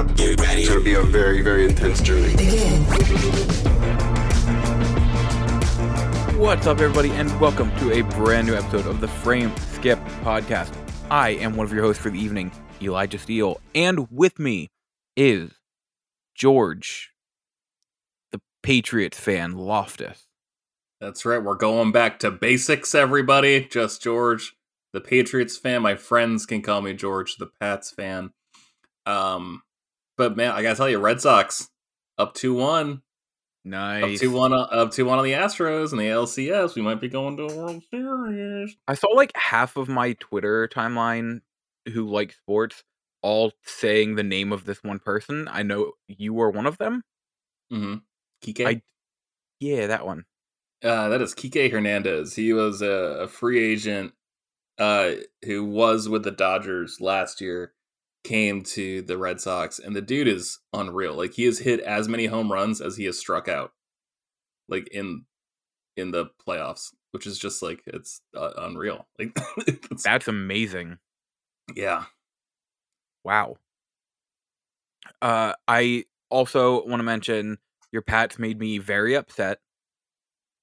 up. Get ready. It's gonna be a very, very intense journey. Begin. What's up, everybody, and welcome to a brand new episode of the Frame Skip Podcast. I am one of your hosts for the evening, Elijah Steele, and with me is George, the Patriots fan, Loftus. That's right. We're going back to basics, everybody. Just George, the Patriots fan. My friends can call me George, the Pats fan. Um, but man, I gotta tell you, Red Sox up two one. Nice. Up two one. Up two one on the Astros and the LCS. We might be going to a World Series. I saw like half of my Twitter timeline who like sports all saying the name of this one person. I know you were one of them. Mm-hmm. Kike. I, yeah, that one. Uh, that is Kike Hernandez. He was a, a free agent uh, who was with the Dodgers last year came to the Red Sox, and the dude is unreal. Like he has hit as many home runs as he has struck out, like in in the playoffs, which is just like it's uh, unreal. Like that's amazing. Yeah. Wow. Uh, I also want to mention your Pats made me very upset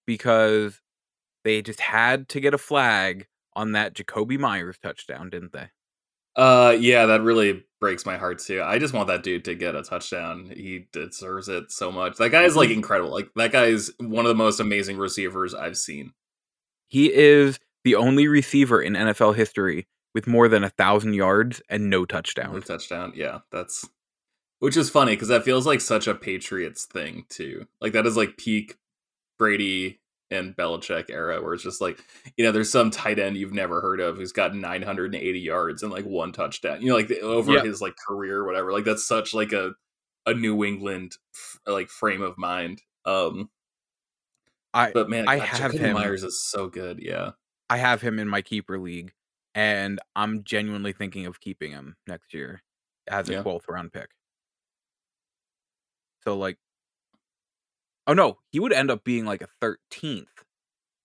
because they just had to get a flag on that Jakobi Meyers touchdown, didn't they? Uh, yeah, that really breaks my heart too. I just want that dude to get a touchdown. He deserves it so much. That guy is like incredible. Like that guy is one of the most amazing receivers I've seen. He is the only receiver in NFL history with more than a thousand yards and no touchdown. No touchdown, yeah, that's which is funny because that feels like such a Patriots thing too. Like that is like peak Brady and Belichick era where it's just like, you know, there's some tight end you've never heard of who's got 980 yards and like one touchdown. You know, like over yeah. his like career or whatever. Like that's such like a a New England like frame of mind. Um I but man, I God, have Jakobi him. Meyers is so good. Yeah, I have him in my keeper league, and I'm genuinely thinking of keeping him next year as a yeah. 12th round pick. So like Oh no, he would end up being like a 13th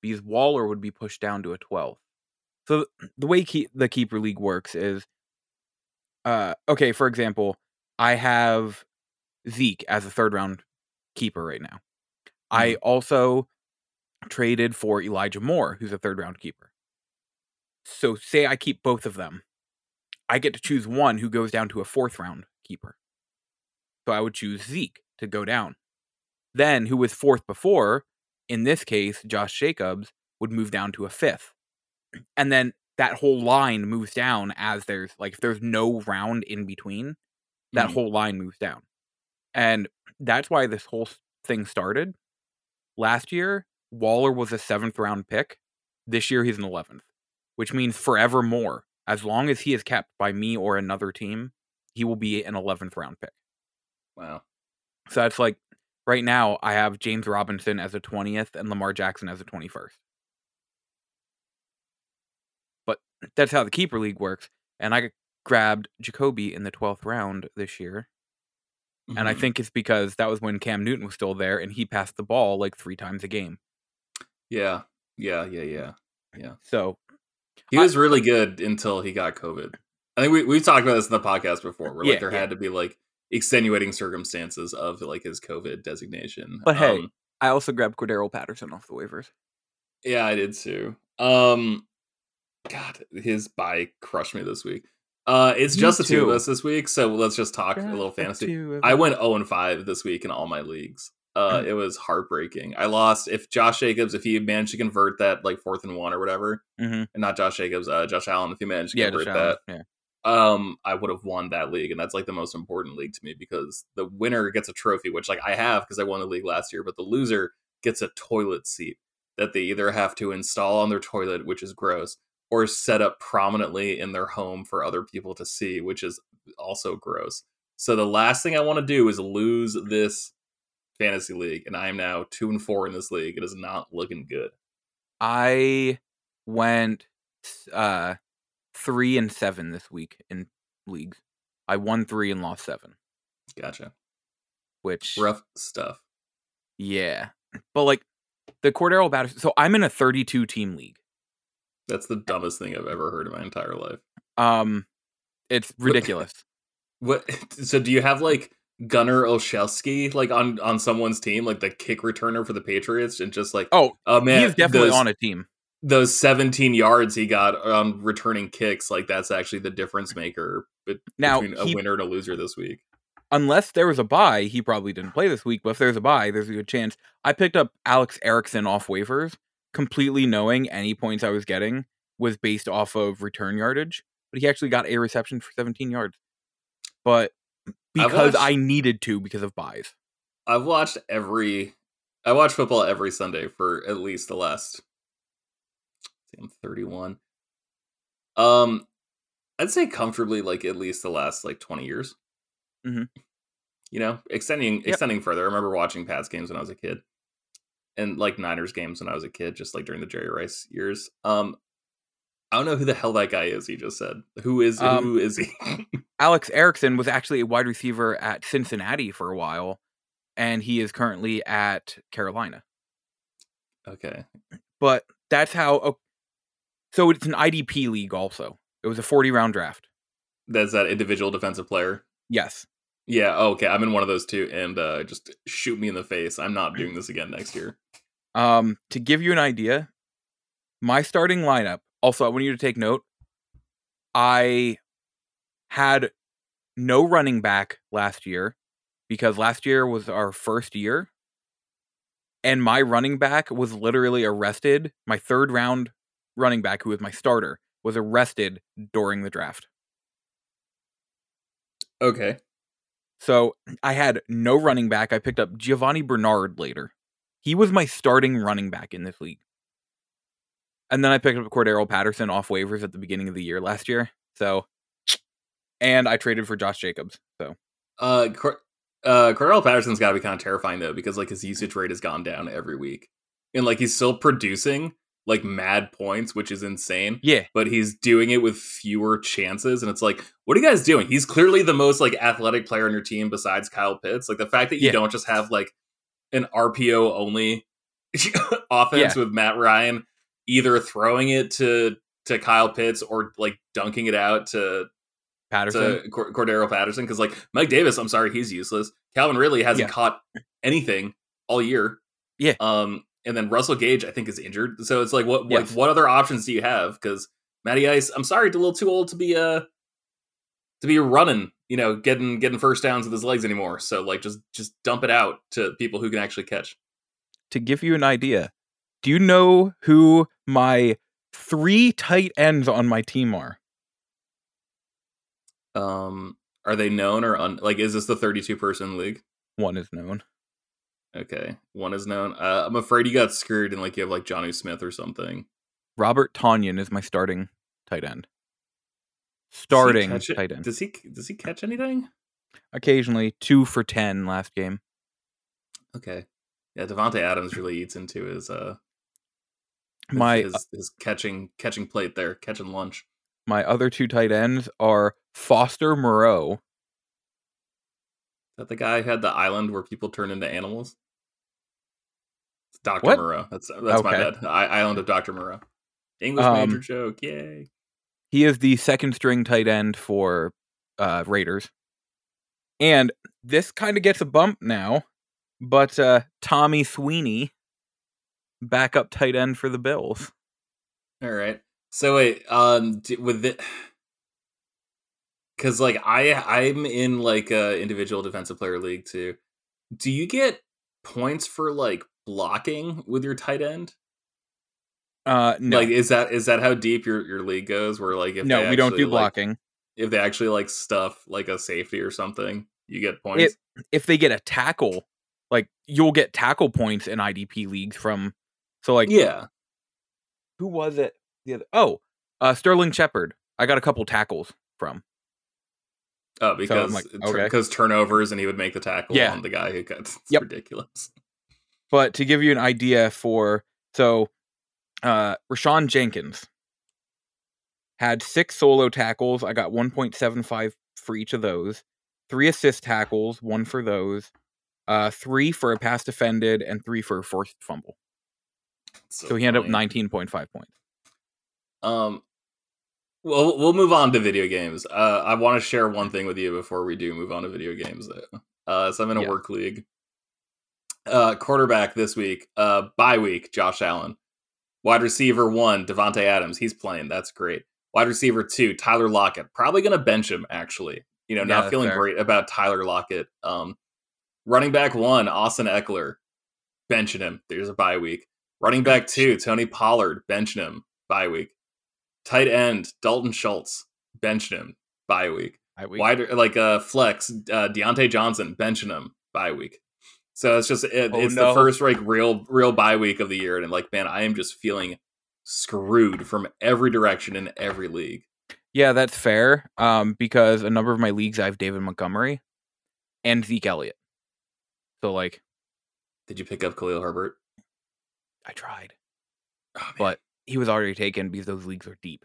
because Waller would be pushed down to a 12th. So the way keep, the keeper league works is uh okay, for example, I have Zeke as a third round keeper right now. Mm-hmm. I also traded for Elijah Moore, who's a third round keeper. So say I keep both of them. I get to choose one who goes down to a fourth round keeper. So I would choose Zeke to go down. Then, who was fourth before, in this case, Josh Jacobs, would move down to a fifth. And then that whole line moves down as there's like if there's no round in between, that mm-hmm. whole line moves down. And that's why this whole thing started. Last year, Waller was a seventh round pick. This year, he's an 11th, which means forevermore, as long as he is kept by me or another team, he will be an 11th round pick. Wow. So that's like Right now, I have James Robinson as a 20th and Lamar Jackson as a 21st. But that's how the keeper league works. And I grabbed Jakobi in the 12th round this year. Mm-hmm. And I mm-hmm. think it's because that was when Cam Newton was still there and he passed the ball like three times a game. Yeah. Yeah. Yeah. Yeah. Yeah. So he was I, really good until he got COVID. I think we, we've talked about this in the podcast before where like yeah, there yeah. had to be like extenuating circumstances of like his COVID designation. But hey, um, I also grabbed Cordarrelle Patterson off the waivers. Yeah, I did too. Um, God, his bye crushed me this week. Uh, it's just the two of us this week, so let's just talk a little fantasy. I went 0 and 5 this week in all my leagues. Uh, it was heartbreaking. I lost if Josh Jacobs, if he managed to convert that like fourth and one or whatever, mm-hmm. and not Josh Jacobs, uh, Josh Allen, if he managed to yeah, convert that, Allen. Um, I would have won that league, and that's like the most important league to me because the winner gets a trophy, which like I have because I won the league last year, but the loser gets a toilet seat that they either have to install on their toilet, which is gross, or set up prominently in their home for other people to see, which is also gross. So the last thing I want to do is lose this fantasy league, and I am now two and four in this league. It is not looking good. I went uh three and seven this week in leagues. I won three and lost seven. Gotcha. Which rough stuff. Yeah, but like the Cordarrelle Patterson. So I'm in a 32 team league. That's the dumbest thing I've ever heard in my entire life. Um, it's ridiculous. What? So do you have like Gunnar Olszewski like on on someone's team, like the kick returner for the Patriots, and just like Oh, oh man, he is definitely those, on a team. Those 17 yards he got on returning kicks. Like that's actually the difference maker bet- Now, between a he- winner and a loser this week. Unless there was a bye, he probably didn't play this week. But if there's a bye, there's a good chance. I picked up Alex Erickson off waivers, completely knowing any points I was getting was based off of return yardage. But he actually got a reception for 17 yards. But because watched- I needed to because of byes. I've watched every. I watch football every Sunday for at least the last. I'm 31. Um, I'd say comfortably like at least the last like 20 years. Mhm. You know, extending Yep. extending further. I remember watching Pats games when I was a kid, and like Niners games when I was a kid, just like during the Jerry Rice years. Um, I don't know who the hell that guy is. He just said, "Who is Um, who is he?" Alex Erickson was actually a wide receiver at Cincinnati for a while, and he is currently at Carolina. okay, But that's how. So it's an IDP league also. It was a 40 round draft. that's that individual defensive player. Yes. Yeah, oh, okay. I'm in one of those too, and uh, just shoot me in the face. I'm not doing this again next year. Um, to give you an idea, my starting lineup. Also, I want you to take note. I had no running back last year because last year was our first year, and my running back was literally arrested. My third round running back, who was my starter, was arrested during the draft. Okay. So I had no running back. I picked up Giovani Bernard later. He was my starting running back in this league. And then I picked up Cordero Patterson off waivers at the beginning of the year last year. So, and I traded for Josh Jacobs. So, Uh, Cor- uh, Cordell Patterson's got to be kind of terrifying though, because like his usage rate has gone down every week, and like he's still producing like mad points, which is insane. yeah, But he's doing it with fewer chances, and it's like, what are you guys doing? He's clearly the most like athletic player on your team besides Kyle Pitts. Like the fact that you Yeah. don't just have like an RPO only offense with Matt Ryan, either throwing it to to Kyle Pitts or like dunking it out to Patterson. to Cor- Cordero Patterson because like Mike Davis, I'm sorry, he's useless. Calvin Ridley hasn't Yeah. caught anything all year. Yeah. Um, and then Russell Gage, I think, is injured. So it's like, what Yes. like what other options do you have? Because Matty Ice, I'm sorry, a little too old to be uh to be running, you know, getting getting first downs with his legs anymore. So like, just just dump it out to people who can actually catch. to give you an idea, do you know who my three tight ends on my team are? Um, are they known or un- like is this the 32 person league? One is known. Okay, one is known. Uh, I'm afraid he got screwed and like you have like Johnny Smith or something. Robert Tonyan is my starting tight end. Starting Does he catch it- tight end. Does he does he catch anything? Occasionally two for ten last game. Okay. Yeah, Davante Adams really eats into his uh My his, his catching catching plate there, catching lunch. my other two tight ends are Foster Moreau. Is that the guy who had the island where people turn into animals? Dr. What? Moreau. That's that's my Okay. bad. I, island of Dr. Moreau. English Um, major joke. Yay. He is the second string tight end for uh, Raiders. And this kind of gets a bump now, but uh, Tommy Sweeney, backup tight end for the Bills. All right. So wait, um, d- with it, because like I I'm in like a individual defensive player league too. Do you get points for like blocking with your tight end? Uh, no, Like, is that is that how deep your your league goes? Where like if no, we don't do like- blocking. if they actually like stuff like a safety or something, you get points. if they get a tackle, like you'll get tackle points in IDP leagues from. So like, yeah. who was it? The other oh, uh, Sterling Shepard. I got a couple tackles from. Oh, because like, tur- okay. because turnovers and he would make the tackle Yeah. on the guy who got it's Yep. ridiculous. But to give you an idea for so uh Rayshawn Jenkins had six solo tackles. I got 1.75 for each of those. Three assist tackles, one for those. Uh three for a pass defended and three for a forced fumble. It's So, he ended up 19.5 points. Um, Well, we'll move on to video games. Uh, I want to share one thing with you before we do move on to video games. Though. Uh, so I'm in a Yeah. work league. Uh, quarterback this week, uh, bye week, Josh Allen. Wide receiver one, Davante Adams. He's playing. That's great. Wide receiver two, Tyler Lockett. Probably going to bench him. Actually, you know, Yeah, not feeling fair. great about Tyler Lockett. Um, running back one, Austin Ekeler. Benching him. There's a bye week. Running back two, Tony Pollard. Benching him. Bye week. Tight end, Dalton Schultz. Benching him. Bye week wider like uh flex uh Diontae Johnson benching him bye week. So it's just it, Oh, it's no. the first like real real bye week of the year, and like man, I am just feeling screwed from every direction in every league. Yeah, that's fair. Um, because a number of my leagues I have David Montgomery and Zeke Elliott. So like Did you pick up Khalil Herbert? I tried. Oh. But he was already taken because those leagues are deep.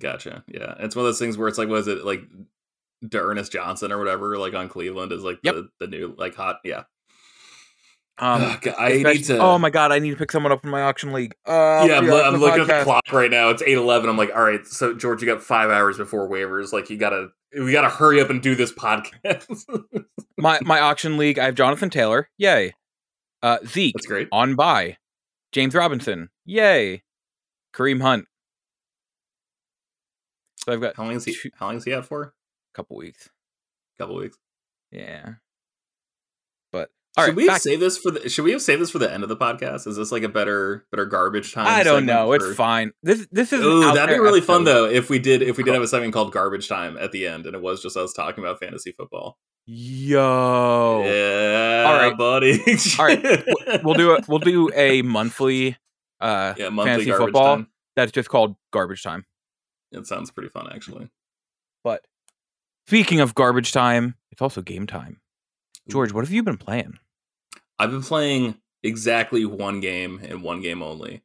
Gotcha. Yeah, it's one of those things where it's like, was it like Ernest Johnson or whatever, like on Cleveland is like Yep. the the new like hot. Yeah, Um Ugh, I need to. Oh my god, I need to pick someone up in my auction league. Uh yeah, I'm, I'm looking at the clock right now. It's eight eleven. I'm like, all right, so George, you got five hours before waivers. Like, you gotta, we gotta hurry up and do this podcast. My my auction league, I have Jonathan Taylor. Yay. Uh Zeke That's great. on bye. James Robinson. Yay. Kareem Hunt. So I've got How long is he? two- How long is he out for? A couple weeks. couple weeks. Yeah. All should right, we back- saved this for the? Should we have saved this for the end of the podcast? Is this like a better, better garbage time? I don't know. It's for- fun. This this is Ooh, that'd be really fun though if we did if we did have a segment called garbage time at the end and it was just us talking about fantasy football. Yo. yeah, All right. buddy. All right, We'll do it. We'll do a monthly uh yeah, monthly fantasy football. time. that's just called garbage time. It sounds pretty fun actually. But speaking of garbage time, it's also game time. George, what have you been playing? I've been playing exactly one game and one game only.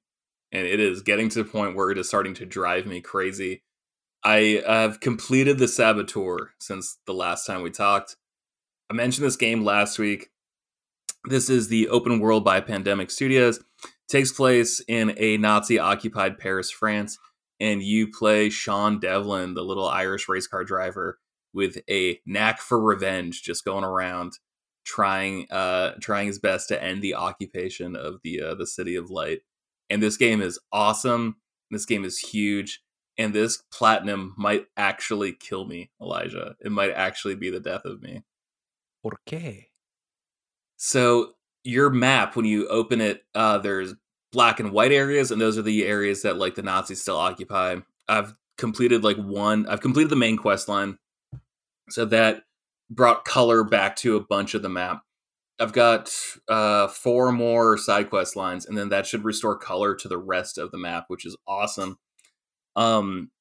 And it is getting to the point where it is starting to drive me crazy. I uh, have completed the Saboteur since the last time we talked. I mentioned this game last week. This is the open world by Pandemic Studios. takes place in a Nazi occupied Paris, France. And you play Sean Devlin, the little Irish race car driver, with a knack for revenge, just going around trying uh trying his best to end the occupation of the uh, the city of light. And this game is awesome. This game is huge. And this platinum might actually kill me elijah. It might actually be the death of me. Por qué? so your map when you open it uh there's black and white areas and those are the areas that like the nazis still occupy. I've completed like one i've completed the main quest line. So that brought color back to a bunch of the map. I've got uh four more side quest lines and then that should restore color to the rest of the map which is awesome. Um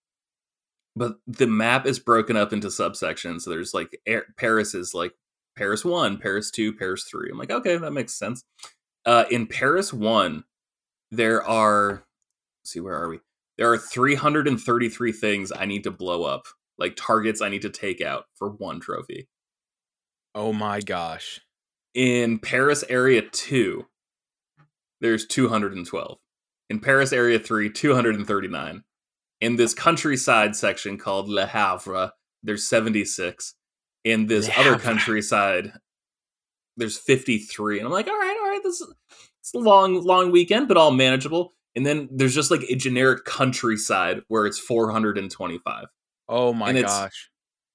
but the map is broken up into subsections so there's like air, paris is like paris 1 paris 2 paris 3 i'm like okay that makes sense. Uh in paris 1 there are see where are we? There are 333 things i need to blow up like targets i need to take out for one trophy Oh my gosh. in paris area 2 there's 212 in paris area 3 239 in this countryside section called le havre there's 76 in this Le other Havre. countryside there's 53 and i'm like all right all right this is it's a long long weekend but all manageable and then there's just like a generic countryside where it's 425 Oh my And gosh.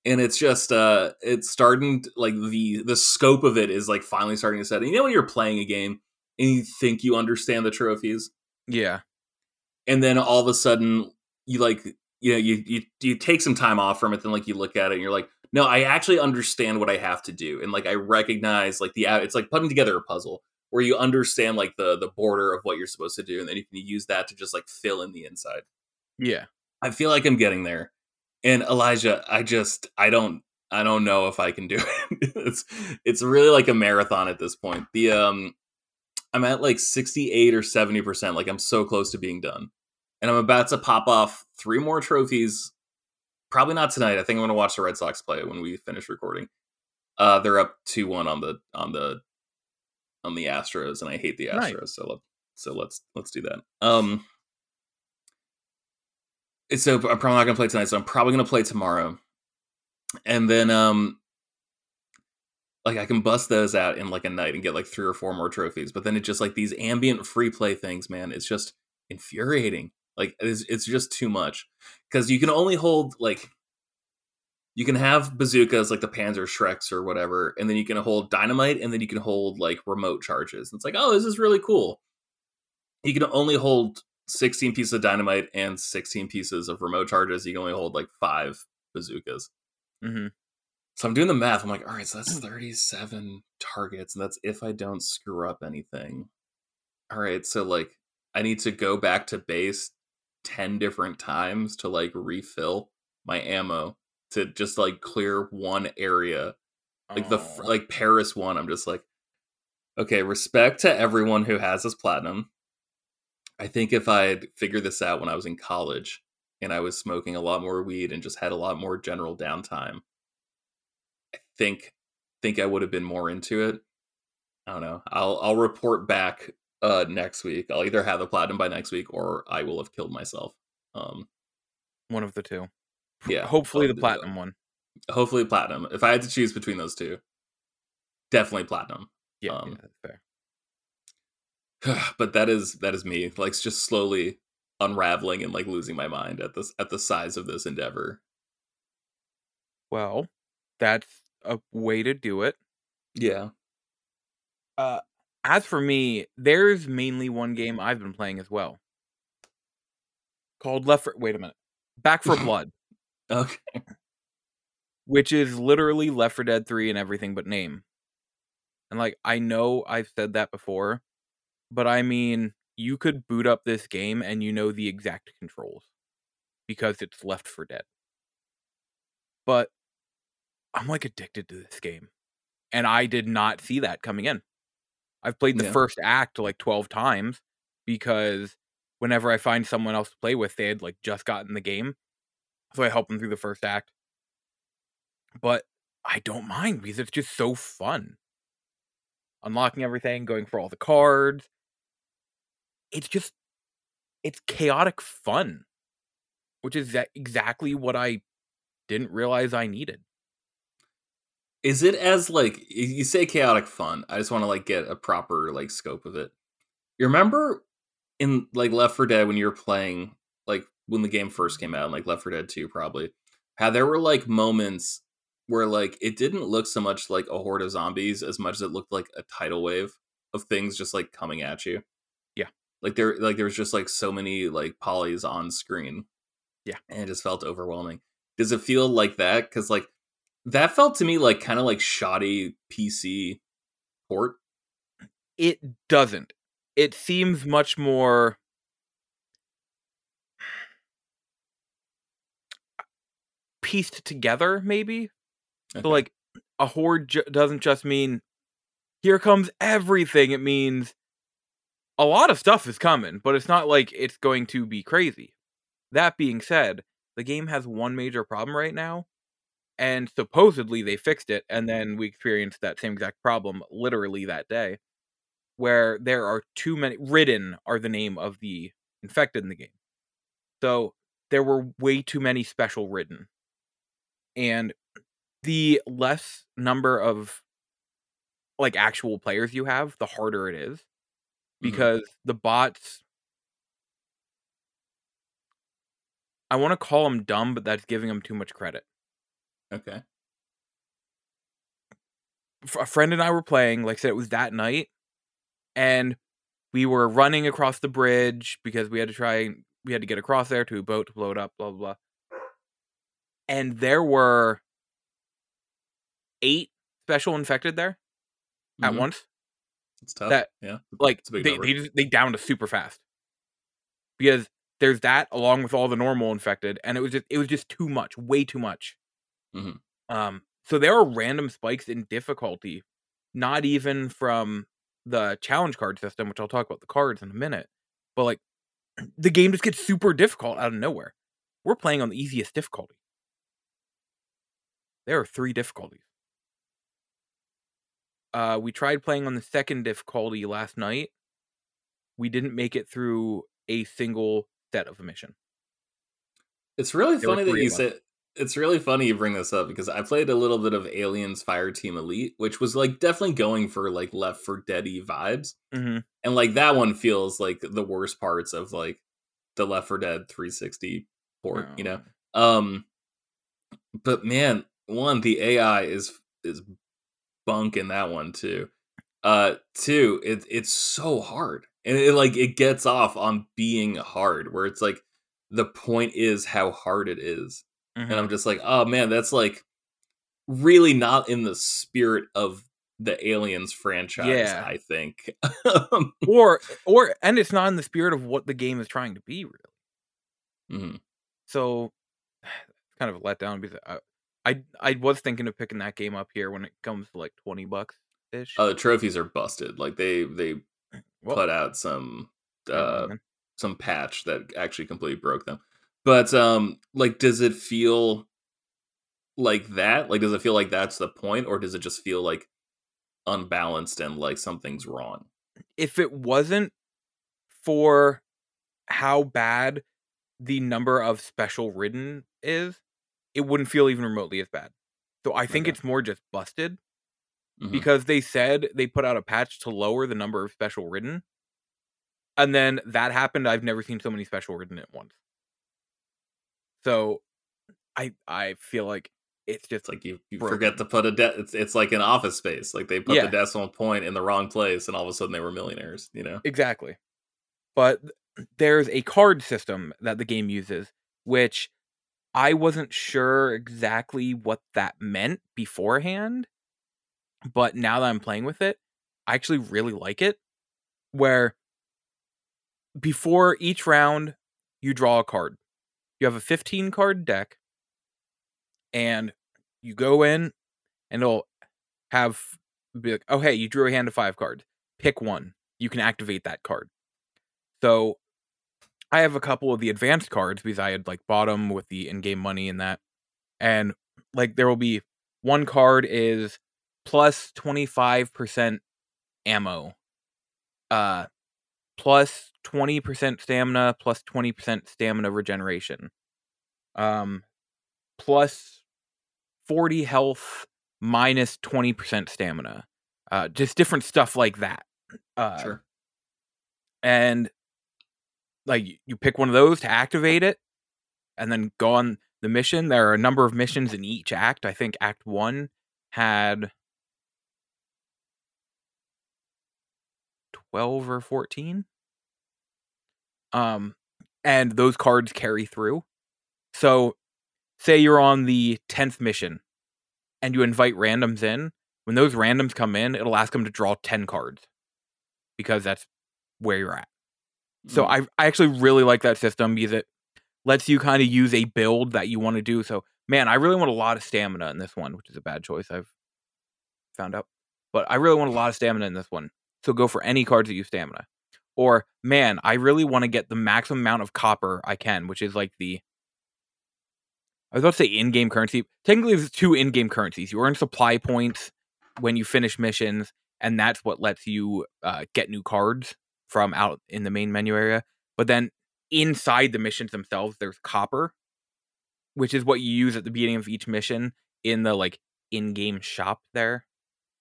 And it's just uh it's starting to- like the the scope of it is like finally starting to set you know when you're playing a game and you think you understand the trophies Yeah. and then all of a sudden you like you know you you, you take some time off from it then like you look at it and you're like no i actually understand what i have to do and like i recognize like the it's like putting together a puzzle where you understand like the the border of what you're supposed to do and then you can use that to just like fill in the inside Yeah. I feel like I'm getting there. And Elijah, I just I don't I don't know if I can do it. it's it's really like a marathon at this point. The um I'm at like 68 or 70%. Like I'm so close to being done. And I'm about to pop off three more trophies. Probably not tonight. I think I'm gonna watch the Red Sox play when we finish recording. Uh they're up 2-1 on the on the on the Astros, and I hate the Astros, Right. so let, so let's let's do that. Um So I'm probably not gonna play tonight. So I'm probably gonna play tomorrow, and then um, like I can bust those out in like a night and get like three or four more trophies. But then it's just like these ambient free play things, man. It's just infuriating. Like it's it's just too much because you can only hold like you can have bazookas like the Panzerschrecks or whatever, and then you can hold dynamite, and then you can hold like remote charges. It's like, oh, this is really cool. You can only hold 16 pieces of dynamite and 16 pieces of remote charges. You can only hold like five bazookas. Mm-hmm. So I'm doing the math. I'm like, all right, so that's 37 targets, and that's if I don't screw up anything. All right, so like I need to go back to base 10 different times to like refill my ammo to just like clear one area. Like the like Paris one, I'm just like, okay, respect to everyone who has this platinum. I think if I had figured this out when I was in college and I was smoking a lot more weed and just had a lot more general downtime, I think think I would have been more into it. I don't know. I'll I'll report back uh next week. I'll either have the platinum by next week or I will have killed myself. Um one of the two. yeah. Hopefully, the uh, platinum one. Hopefully platinum. If I had to choose between those two, definitely platinum. Yeah, um, yeah, fair. but that is that is me like just slowly unraveling and like losing my mind at this at the size of this endeavor Well, that's a way to do it. yeah Uh, as for me, there's mainly one game I've been playing as well, called Left. For, wait a minute, Back for Blood, okay which is literally Left for Dead 3 and everything but name. And like, I know I've said that before, but I mean, you could boot up this game and you know the exact controls because it's Left for Dead. But I'm like addicted to this game, and I did not see that coming in. I've played the Yeah. first act like 12 times because whenever I find someone else to play with, they had like just gotten the game. So I help them through the first act. But I don't mind because it's just so fun. Unlocking everything, going for all the cards. It's just it's chaotic fun. Which is exactly what I didn't realize I needed. is it as like you say chaotic fun i just want to like get a proper like scope of it you remember in like left for dead when you were playing like when the game first came out like left for dead 2 probably how there were like moments where like it didn't look so much like a horde of zombies as much as it looked like a tidal wave of things just like coming at you. Like there like there was just like so many like polys on screen Yeah. and it just felt overwhelming does it feel like that because like that felt to me like kind of like shoddy pc port It doesn't. It seems much more pieced together, maybe. Okay. So, like, a horde ju- doesn't just mean here comes everything. It means a lot of stuff is coming, but it's not like it's going to be crazy. That being said, the game has one major problem right now, and supposedly they fixed it, and then we experienced that same exact problem literally that day, where there are too many. Ridden are the name of the infected in the game. So there were way too many special ridden. And the less number of like actual players you have, the harder it is. Because the bots I want to call them dumb, but that's giving them too much credit. okay A friend and I were playing, like I said, it was that night, and we were running across the bridge because we had to try we had to get across there to a boat to blow it up, blah blah blah. And there were eight special infected there at Mhm. once. It's tough that- yeah Like It's a big they number. they, just, they downed us super fast because there's that along with all the normal infected, and it was just it was just too much, way too much. Mhm. Um, so there are random spikes in difficulty, not even from the challenge card system, which I'll talk about the cards in a minute. But like, the game just gets super difficult out of nowhere. We're playing on the easiest difficulty. There are three difficulties. Uh, we tried playing on the second difficulty last night. We didn't make it through a single set of a mission. It's really There funny that you said. It's really funny you bring this up because I played a little bit of Aliens Fire Team Elite, which was like definitely going for like Left for Deady vibes, hmm and like that one feels like the worst parts of like the Left for Dead 360 port, you know. Um, but man, one the AI is is bunk in that one too. Uh, two, it it's so hard, and it like it gets off on being hard, where it's like the point is how hard it is, Mhm. and I'm just like, oh man, that's like really not in the spirit of the Aliens franchise. Yeah. I think. or or and it's not in the spirit of what the game is trying to be really. Mhm. So kind of a letdown because I, I I was thinking of picking that game up here when it comes to like twenty bucks ish. Uh, the trophies are busted. Like they they put out some uh some patch that actually completely broke them. But um like does it feel like that? Like does it feel like that's the point or does it just feel like unbalanced and like something's wrong? if it wasn't for how bad the number of special ridden is, it wouldn't feel even remotely as bad. So I think Okay. it's more just busted Mhm. because they said they put out a patch to lower the number of special ridden. And then that happened. I've never seen so many special ridden at once. So I I feel like it's just It's like you, you broken. forget to put a de- it's it's like an office space. Like they put Yeah. the decimal point in the wrong place and all of a sudden they were millionaires, you know? Exactly. But there's a card system that the game uses, which I wasn't sure exactly what that meant beforehand. But now that I'm playing with it, I actually really like it. Where before each round, you draw a card. You have a 15 card deck, and you go in, and it'll have be like, oh, hey, you drew a hand of five cards. Pick one. You can activate that card. So I have a couple of the advanced cards because I had like bought them with the in-game money and that. And like there will be one card is plus 25% ammo. Uh plus 20% stamina, plus 20% stamina regeneration. Um plus 40 health minus 20% stamina. Uh just different stuff like that. Uh sure. and like you pick one of those to activate it and then go on the mission. There are a number of missions in each act. I think act 1 had 12 or 14 um and those cards carry through. So say you're on the 10th mission and you invite randoms in. When those randoms come in it'll ask them to draw 10 cards because that's where you're at so Mm. I I actually really like that system because it lets you kind of use a build that you want to do. So man, I really want a lot of stamina in this one, which is a bad choice I've found out. But I really want a lot of stamina in this one. So go for any cards that use stamina. Or man, I really want to get the maximum amount of copper I can, which is like the I was about to say in-game currency. Technically, there's two in-game currencies. You earn supply points when you finish missions, and that's what lets you uh, get new cards from out in the main menu area. But then inside the missions themselves, there's copper, which is what you use at the beginning of each mission in the like in-game shop there.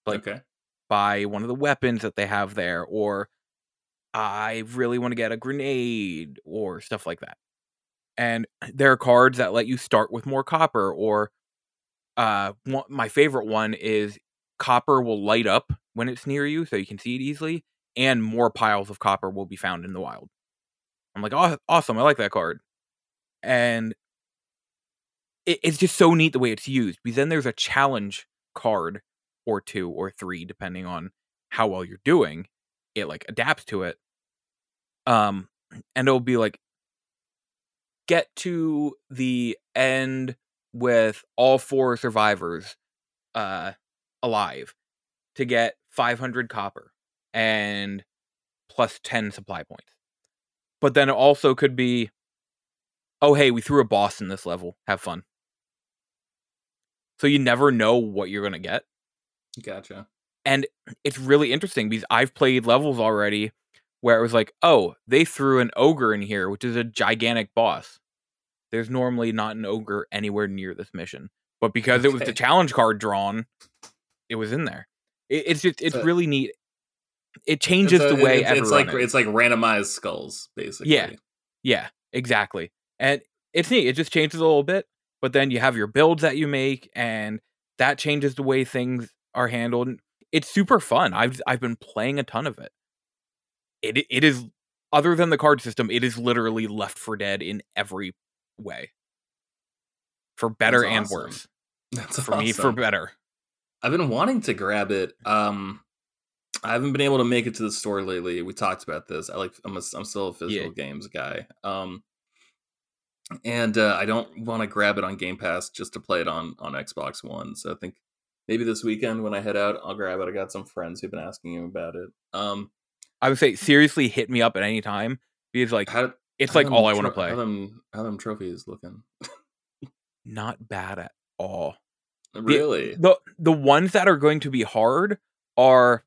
Like okay. buy one of the weapons that they have there, or I really want to get a grenade or stuff like that. And there are cards that let you start with more copper, or uh, one, my favorite one is copper will light up when it's near you, so you can see it easily, and more piles of copper will be found in the wild. I'm like, oh, awesome! I like that card, and it, it's just so neat the way it's used. Because then there's a challenge card or two or three, depending on how well you're doing. It like adapts to it, um, and it'll be like, get to the end with all four survivors uh alive to get 500 copper and plus 10 supply points. But then it also could be oh hey, we threw a boss in this level. Have fun. So you never know what you're going to get. Gotcha. And it's really interesting because I've played levels already where it was like, "Oh, they threw an ogre in here, which is a gigantic boss." there's normally not an ogre anywhere near this mission. But because it was the challenge card drawn, it was in there. It, it's just it's So- really neat. It changes a- the way it's, it's like is. it's like randomized skulls, basically. Yeah. Yeah, exactly. And it's neat. It just changes a little bit, but then you have your builds that you make, and that changes the way things are handled. It's super fun. I've I've been playing a ton of it. It it is other than the card system, it is literally Left for Dead in every way, for better That's and worse. That's For me, for better. I've been wanting to grab it. Um, I haven't been able to make it to the store lately. We talked about this. I like. I'm. A, I'm still a physical games guy. Um, and uh, I don't want to grab it on Game Pass just to play it on on Xbox One. So I think maybe this weekend when I head out, I'll grab it. I got some friends who've been asking me about it. Um, I would say seriously, hit me up at any time because like how it's how like all I want to play. How them how them trophies looking? Not bad at all. Really? the the ones that are going to be hard are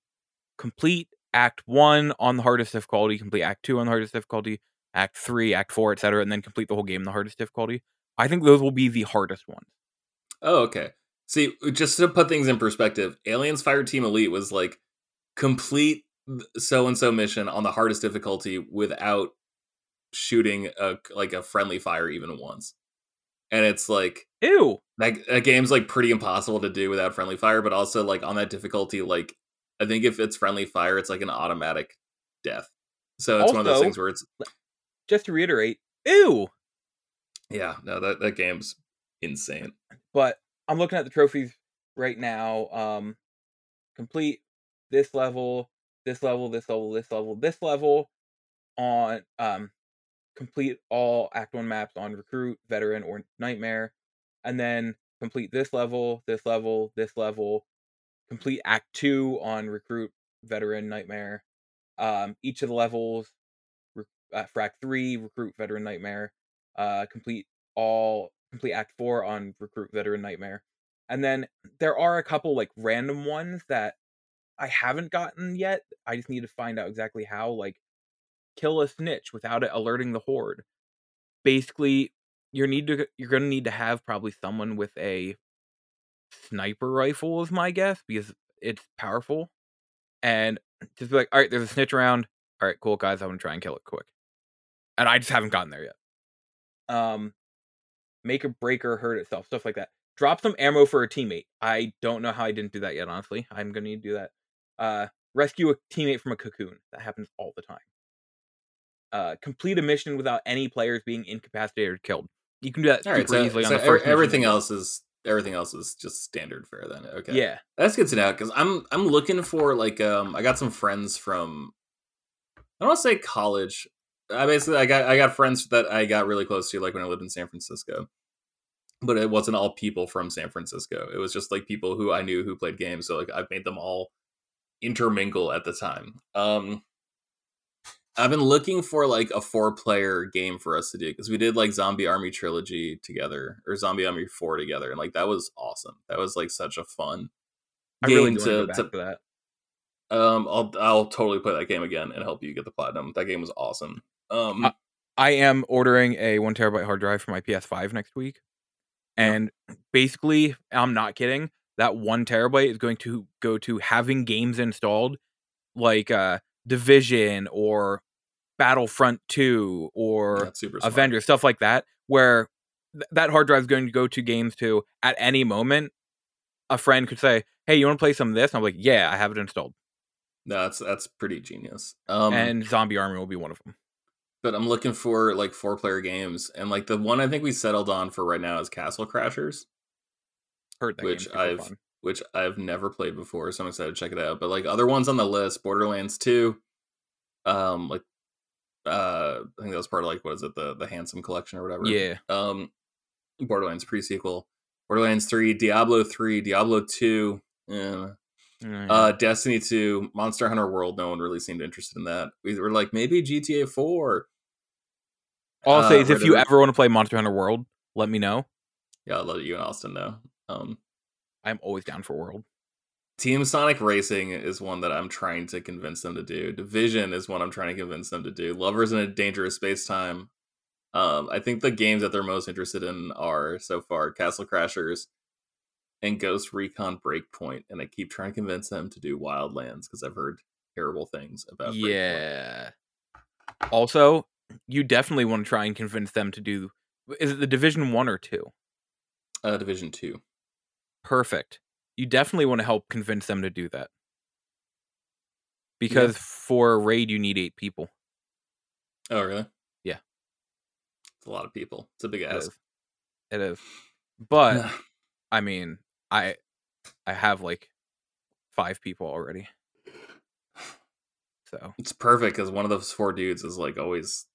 complete act 1 on the hardest difficulty complete act 2 on the hardest difficulty act 3 act 4 etc and then complete the whole game in the hardest difficulty i think those will be the hardest ones Oh, okay. See, uh, just to put things in perspective, Aliens Fire Team Elite was like complete so and so mission on the hardest difficulty without shooting a like a friendly fire even once. And it's like ew that, that game's like pretty impossible to do without friendly fire, but also like on that difficulty, like I think if it's friendly fire, it's like an automatic death. So it's one of those things where it's just to reiterate ew yeah, no, that, that game's insane. but i'm looking at the trophies right now um complete this level this level this level this level this level on um complete all act 1 maps on recruit veteran or nightmare and then complete this level this level this level complete act 2 on recruit veteran nightmare um each of the levels re- uh, for act 3 recruit veteran nightmare uh complete all complete act 4 on recruit veteran nightmare. And then there are a couple like random ones that i haven't gotten yet. I just need to find out exactly how like kill a snitch without it alerting the horde. Basically you need to you're going to need to have probably someone with a sniper rifle is my guess because it's powerful. And just be like all right there's a snitch around. All right cool guys i'm to try and kill it quick. And i just haven't gotten there yet. Um make a breaker hurt itself stuff like that. Drop some ammo for a teammate. I don't know how i didn't do that yet honestly. I'm to need to do that. Uh rescue a teammate from a cocoon. That happens all the time. Uh complete a mission without any players being incapacitated or killed. You can do that All super right, so, easily on the first mission. everything else is everything else is just standard fare then. Okay. yeah That's good to know because I'm I'm looking for like um I got some friends from I don't want to say college. I basically I got I got friends that I got really close to like when I lived in San Francisco, but it wasn't all people from San Francisco. It was just like people who I knew who played games. So like I've made them all intermingle at the time. Um, I've been looking for like a four player game for us to do because we did like Zombie Army Trilogy together or Zombie Army Four together, and like that was awesome. That was like such a fun i game want to to, back to that um, I'll I'll totally play that game again and help you get the platinum. That game was awesome. Um, Uh, I am ordering a one terabyte hard drive for my PS5 next week. And basically, I'm not kidding. That one terabyte is going to go to having games installed like uh Division or Battlefront 2 or. Avengers, stuff like that, where th- that hard drive is going to go to games to at any moment. A friend could say, Hey, you want to play some of this? And I'm like, Yeah, I have it installed. No, that's that's pretty genius. Um, and Zombie Army will be one of them. but I'm looking for like four player games, and like the one I think we settled on for right now is Castle Crashers, Heard that Which I've- fun. which I've never played before, so I'm excited to check it out. But like other ones on the list, Borderlands Two, um, like uh, I think that was part of like what is it the the Handsome Collection or whatever. Yeah. um borderlands pre-sequel borderlands 3 diablo 3 diablo 2 yeah. Mm, uh destiny 2 monster hunter world no one really seemed interested in that we were like maybe gta 4 All I'll say uh, is if you ever want to play Monster Hunter World, let me know. yeah i'll let you and austin know um I'm always down for World. Team sonic racing is one that i'm trying to convince them to do division is one i'm trying to convince them to do lovers in a dangerous space time Um, I think the games that they're most interested in are so far Castle Crashers and Ghost Recon Breakpoint, and I keep trying to convince them to do Wildlands because I've heard terrible things about. Breakpoint. Yeah. Also, you definitely want to try and convince them to do. Is it the Division One or two? Uh, Division Two. Perfect. You definitely want to help convince them to do that. Because for a raid, you need eight people. Oh, really? Yeah. It's a lot of people. It's a big It ask. is. It is. But I mean, I I have like five people already. So It's perfect because one of those four dudes is like always,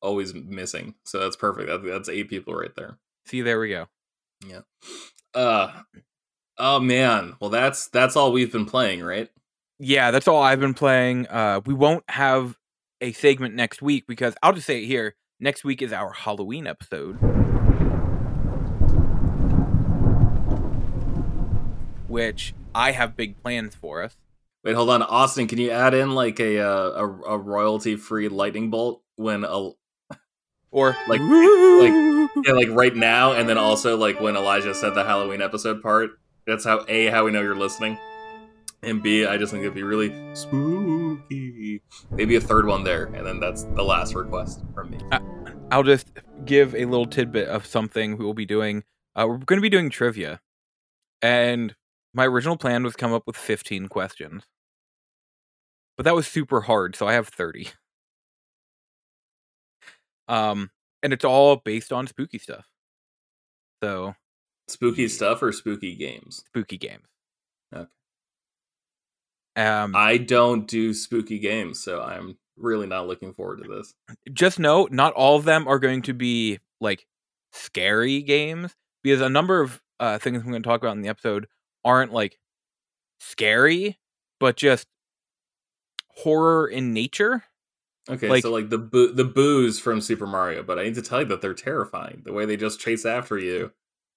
always missing. So that's perfect. That, that's eight people right there. see, there we go. Yeah. Uh. Oh man. Well, that's that's all we've been playing, right? Yeah, that's all I've been playing. Uh, we won't have a segment next week because I'll just say it here. Next week is our Halloween episode, which I have big plans for us. Wait, hold on, Austin. Can you add in like a uh, a, a royalty free lightning bolt when a Or Like- like- yeah, like right now, and then also like when Elijah said the Halloween episode part. That's how a how we know you're listening, and b I just think it'd be really spooky. Maybe a third one there, and then that's the last request from me. I'll just give a little tidbit of something we will be doing. Uh, we're going to be doing trivia, and my original plan was come up with 15 questions, but that was super hard, so I have 30. Um, and it's all based on spooky stuff. So Spooky stuff or spooky games? spooky games. Okay. Um, I don't do spooky games, so I'm really not looking forward to this. just know not all of them are going to be like scary games because a number of uh, things I'm going to talk about in the episode aren't like scary, but just horror in nature. Okay, Like- so like the boo- the boos from Super Mario, but I need to tell you that they're terrifying. The way they just chase after you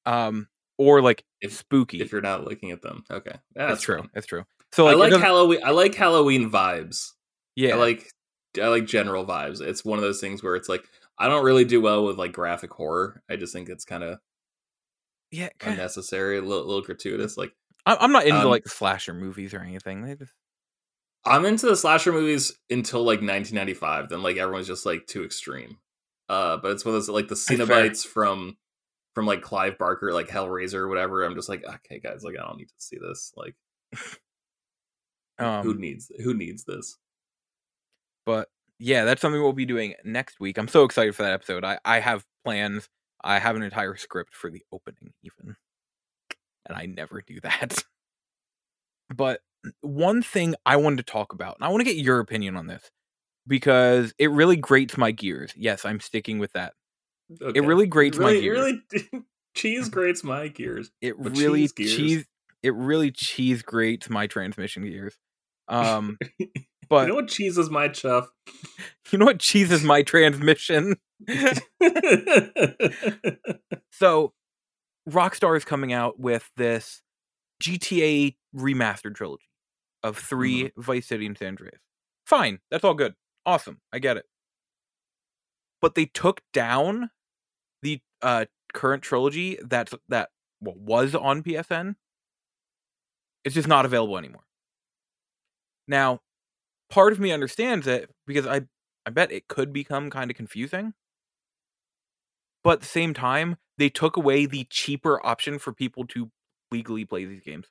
Um, or like If- spooky. if you're not looking at them. Okay, that's, that's true. That's true. So I like, it like Halloween. I like Halloween vibes. yeah, I like I like general vibes. It's one of those things where it's like I don't really do well with like graphic horror. I just think it's kind of yeah. kinda- unnecessary, a little, little gratuitous. Like I'm, I'm not into Um, like slasher movies or anything. Just I'm into the slasher movies until like 1995. Then like everyone's just like too extreme. Uh, but it's one of those like the. Cenobites from from like Clive Barker, like Hellraiser or whatever. I'm just like, okay, guys, like I don't need to see this. Like, who um, needs who needs this? but yeah, that's something we'll be doing next week. I'm so excited for that episode. I I have plans. I have an entire script for the opening, even, and I never do that. But one thing I wanted to talk about, and I want to get your opinion on this because it really grates my gears. Yes, I'm sticking with that. Okay. It really grates my really, gears. really cheese grates my gears. It really cheese gears. cheese. It really cheese grates my transmission gears. Um, but you know what cheeses my chuff? you know what cheeses my transmission? So, Rockstar is coming out with this GTA remastered trilogy of 3 Mm-hmm. Vice City and San Andreas. Fine, that's all good. Awesome, I get it. But they took down uh, current trilogy that's that well, was on PSN. It's just not available anymore. Now, part of me understands it because I I bet it could become kind of confusing. But at the same time, they took away the cheaper option for people to legally play these games.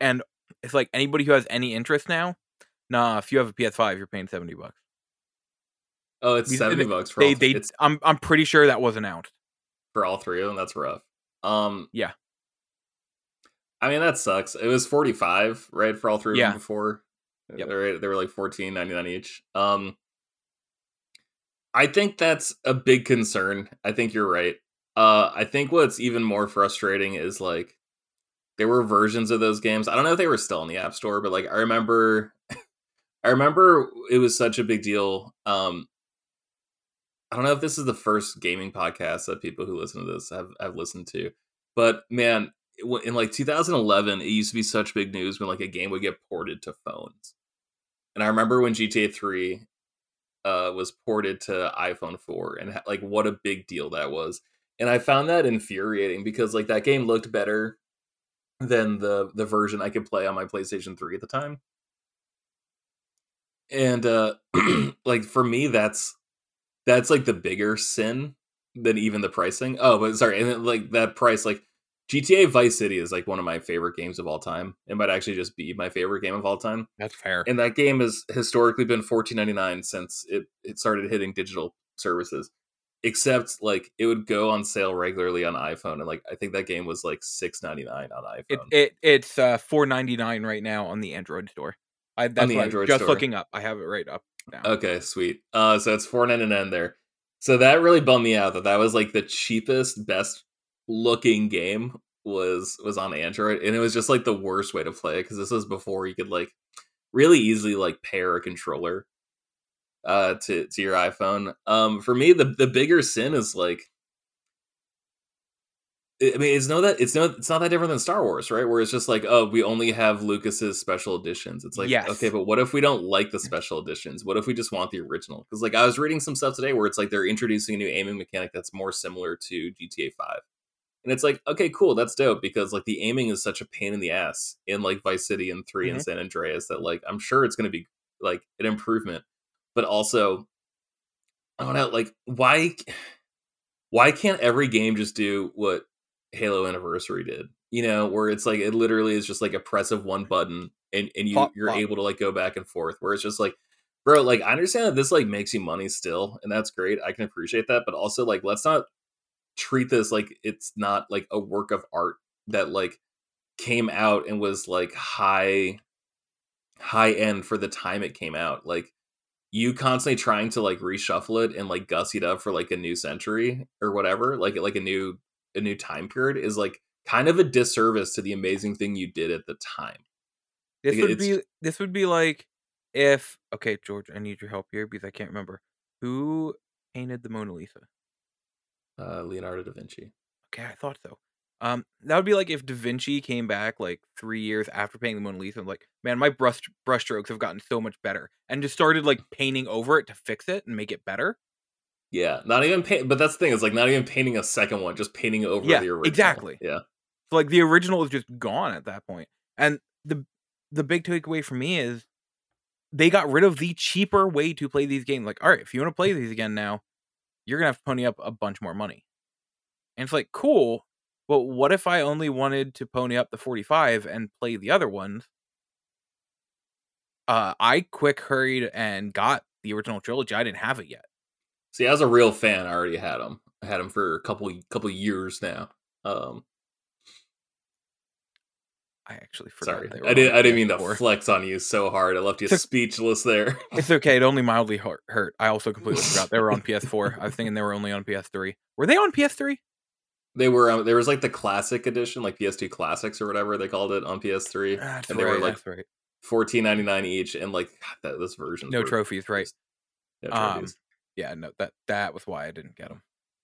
And it's like anybody who has any interest now, nah, if you have a PS5, you're paying 70 bucks. Oh, it's These- seventy bucks for They all. they it's I'm I'm pretty sure that wasn't out. for all three of them. That's rough. Um, Yeah. I mean that sucks. It was forty five, right, for all three of Yeah. them before. Yep. They they were like fourteen ninety nine each. Um, I think that's a big concern. I think you're right. Uh, I think what's even more frustrating is like there were versions of those games. I don't know if they were still in the App Store, but like I remember, I remember it was such a big deal. Um, I don't know if this is the first gaming podcast that people who listen to this have have listened to, but man, in like 2011, it used to be such big news when like a game would get ported to phones. And I remember when GTA 3 uh, was ported to iPhone 4 and like what a big deal that was. And I found that infuriating because like that game looked better than the the version I could play on my PlayStation 3 at the time. And uh like for me that's that's like the bigger sin than even the pricing. Oh, but sorry, and then, like that price like GTA Vice City is like one of my favorite games of all time. It might actually just be my favorite game of all time. That's fair. And that game has historically been fourteen ninety nine since it, it started hitting digital services. Except like it would go on sale regularly on iPhone, and like I think that game was like six ninety nine on iPhone. It, it it's uh four ninety nine right now on the Android store. I that's the what I- Android just store. looking up. I have it right up Okay, sweet. Uh, so it's four nine there. So that really bummed me out that that was like the cheapest, best looking game was was on Android, and it was just like the worst way to play it because this was before you could like really easily like pair a controller uh to to your iPhone. Um, for me, the the bigger sin is like. I mean, it's no that it's no, it's not that different than Star Wars, right? Where it's just like, oh, we only have Lucas's special editions. It's like, Yes. okay, but what if we don't like the special editions? What if we just want the original? Because like I was reading some stuff today where it's like they're introducing a new aiming mechanic that's more similar to GTA Five, and it's like, okay, cool, that's dope because like the aiming is such a pain in the ass in like Vice City and 3 and mm-hmm. San Andreas that like I'm sure it's going to be like an improvement, but also I don't know, like why why can't every game just do what Halo Anniversary did? You know, where it's like it literally is just like a press of one button and and you Plop, you're plop. able to like go back and forth. Where it's just like, bro, like I understand that this like makes you money still, and that's great. I can appreciate that, but also like let's not treat this like it's not like a work of art that like came out and was like high high end for the time it came out. Like you constantly trying to like reshuffle it and like gussy it up for like a new century or whatever, like like a new a new time period is like kind of a disservice to the amazing thing you did at the time. This Like, would be this would be like if okay, George, I need your help here because I can't remember who painted the Mona Lisa. Uh, Leonardo da Vinci. Okay, I thought so. Um, that would be like if Da Vinci came back like three years after painting the Mona Lisa, and like, man, my brush brushstrokes have gotten so much better, and just started like painting over it to fix it and make it better. Yeah, not even paint, but that's the thing. It's like not even painting a second one, just painting over Yeah, the original. exactly. Yeah, So like the original is just gone at that point. And the the big takeaway for me is they got rid of the cheaper way to play these games. Like, all right, if you want to play these again now, you're gonna have to pony up a bunch more money. And it's like, cool, but what if I only wanted to pony up the 45 and play the other ones? Uh I quick hurried and got the original trilogy. I didn't have it yet. See, as a real fan, I already had them. I had them for a couple couple years now. Um, I actually forgot. sorry, they were I didn't. I didn't mean to PS4. flex on you so hard. I left you Took- speechless there. It's okay. It only mildly hurt. I also completely forgot they were on PS4. I was thinking they were only on PS3. Were they on PS3? They were. Um, there was like the classic edition, like PS2 classics or whatever they called it on PS3, That's and they right. were like right. fourteen ninety nine each, and like God, that this version. No trophies, right? No Um, trophies. Yeah, no. That that was why I didn't get them.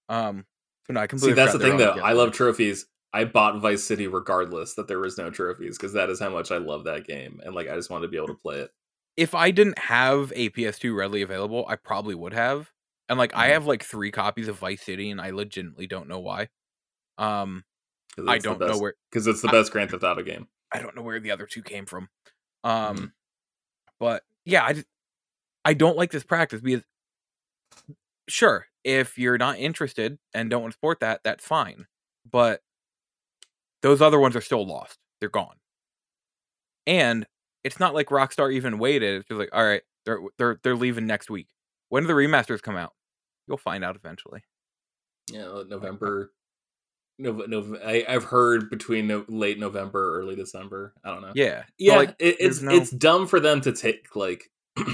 Um, so no, I completely See, that's the thing though. I love trophies. I bought Vice City regardless that there was no trophies because that is how much I love that game, and like I just wanted to be able to play it. If I didn't have a PS2 readily available, I probably would have. And like, I Mhm. have like three copies of Vice City, and I legitimately don't know why. Um, I don't know where. because it's the I- best Grand Theft Auto game. I don't know where the other two came from. Um, Mm-hmm. but yeah, I just, I don't like this practice because sure, if you're not interested and don't want to support that, that's fine. But those other ones are still lost. They're gone. And it's not like Rockstar even waited. It's just like, all right, they're they're they're leaving next week. When do the remasters come out? You'll find out eventually. Yeah, uh, November. No, no, I, I've heard between no, late November, early December. I don't know. Yeah. Yeah. like, it, it's no- it's dumb for them to take like.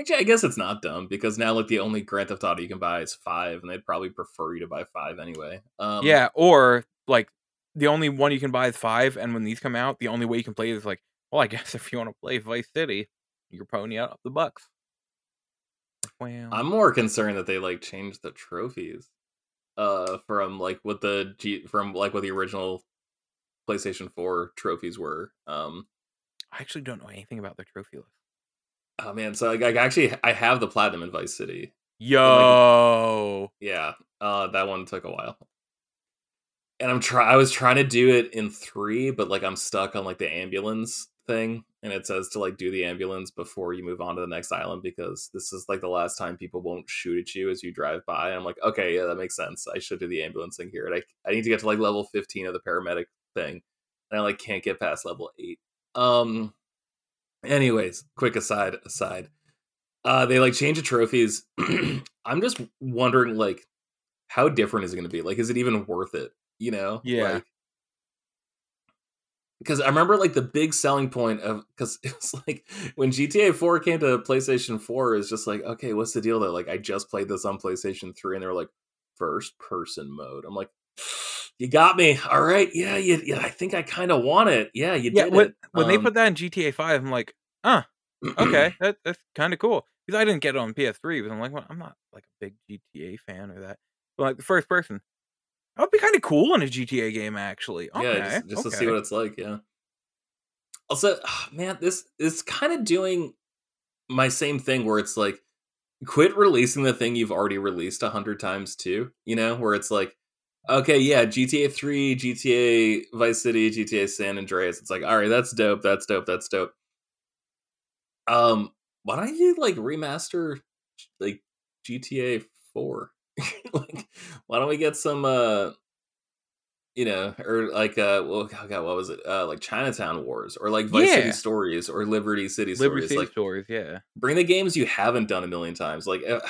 Actually, I guess it's not dumb because now like the only Grand Theft Auto you can buy is five, and they'd probably prefer you to buy five anyway. Um, yeah, or like the only one you can buy is five, and when these come out, the only way you can play is like, well, I guess if you want to play Vice City, you're pony up the bucks. Well, I'm more concerned that they like changed the trophies, uh, from like what the G from like what the original PlayStation Four trophies were. Um, I actually don't know anything about their trophy list. Oh man, so like, I actually I have the platinum in Vice City. Yo. Yeah, uh, that one took a while. And I'm try I was trying to do it in three, but like I'm stuck on like the ambulance thing, and it says to like do the ambulance before you move on to the next island because this is like the last time people won't shoot at you as you drive by. I'm like, okay, yeah, that makes sense. I should do the ambulance thing here, and I I need to get to like level 15 of the paramedic thing, and I like can't get past level eight. Um. Anyways, quick aside aside. Uh, they like change the trophies. I'm just wondering, like, how different is it going to be? Like, is it even worth it? You know? Yeah. Like, because I remember like the big selling point of because it was like when GTA 4 came to PlayStation 4 is just like okay what's the deal though like I just played this on PlayStation 3 and they were like first person mode I'm like you got me. All right. Yeah you, yeah I think I kind of want it. Yeah you Yeah, did when, it. when they Um, put that in GTA 5, I'm like, huh, okay, that, that's kind of cool. Because I didn't get it on PS3, but I'm like, well, I'm not like a big GTA fan or that. But like the first person, that would be kind of cool in a GTA game, actually. Okay, yeah just, just to see what it's like yeah. Also man this is kind of doing my same thing where it's like quit releasing the thing you've already released a hundred times too you know where it's like okay yeah gta 3 gta vice city gta san andreas. It's like all right that's dope that's dope that's dope. Um why don't you like remaster like gta 4 like why don't we get some uh you know, or like uh, well, oh God, what was it? Uh, like Chinatown Wars, or like Vice City Stories, or Liberty City Liberty Stories. City Like, stories, yeah. bring the games you haven't done a million times. Like, uh,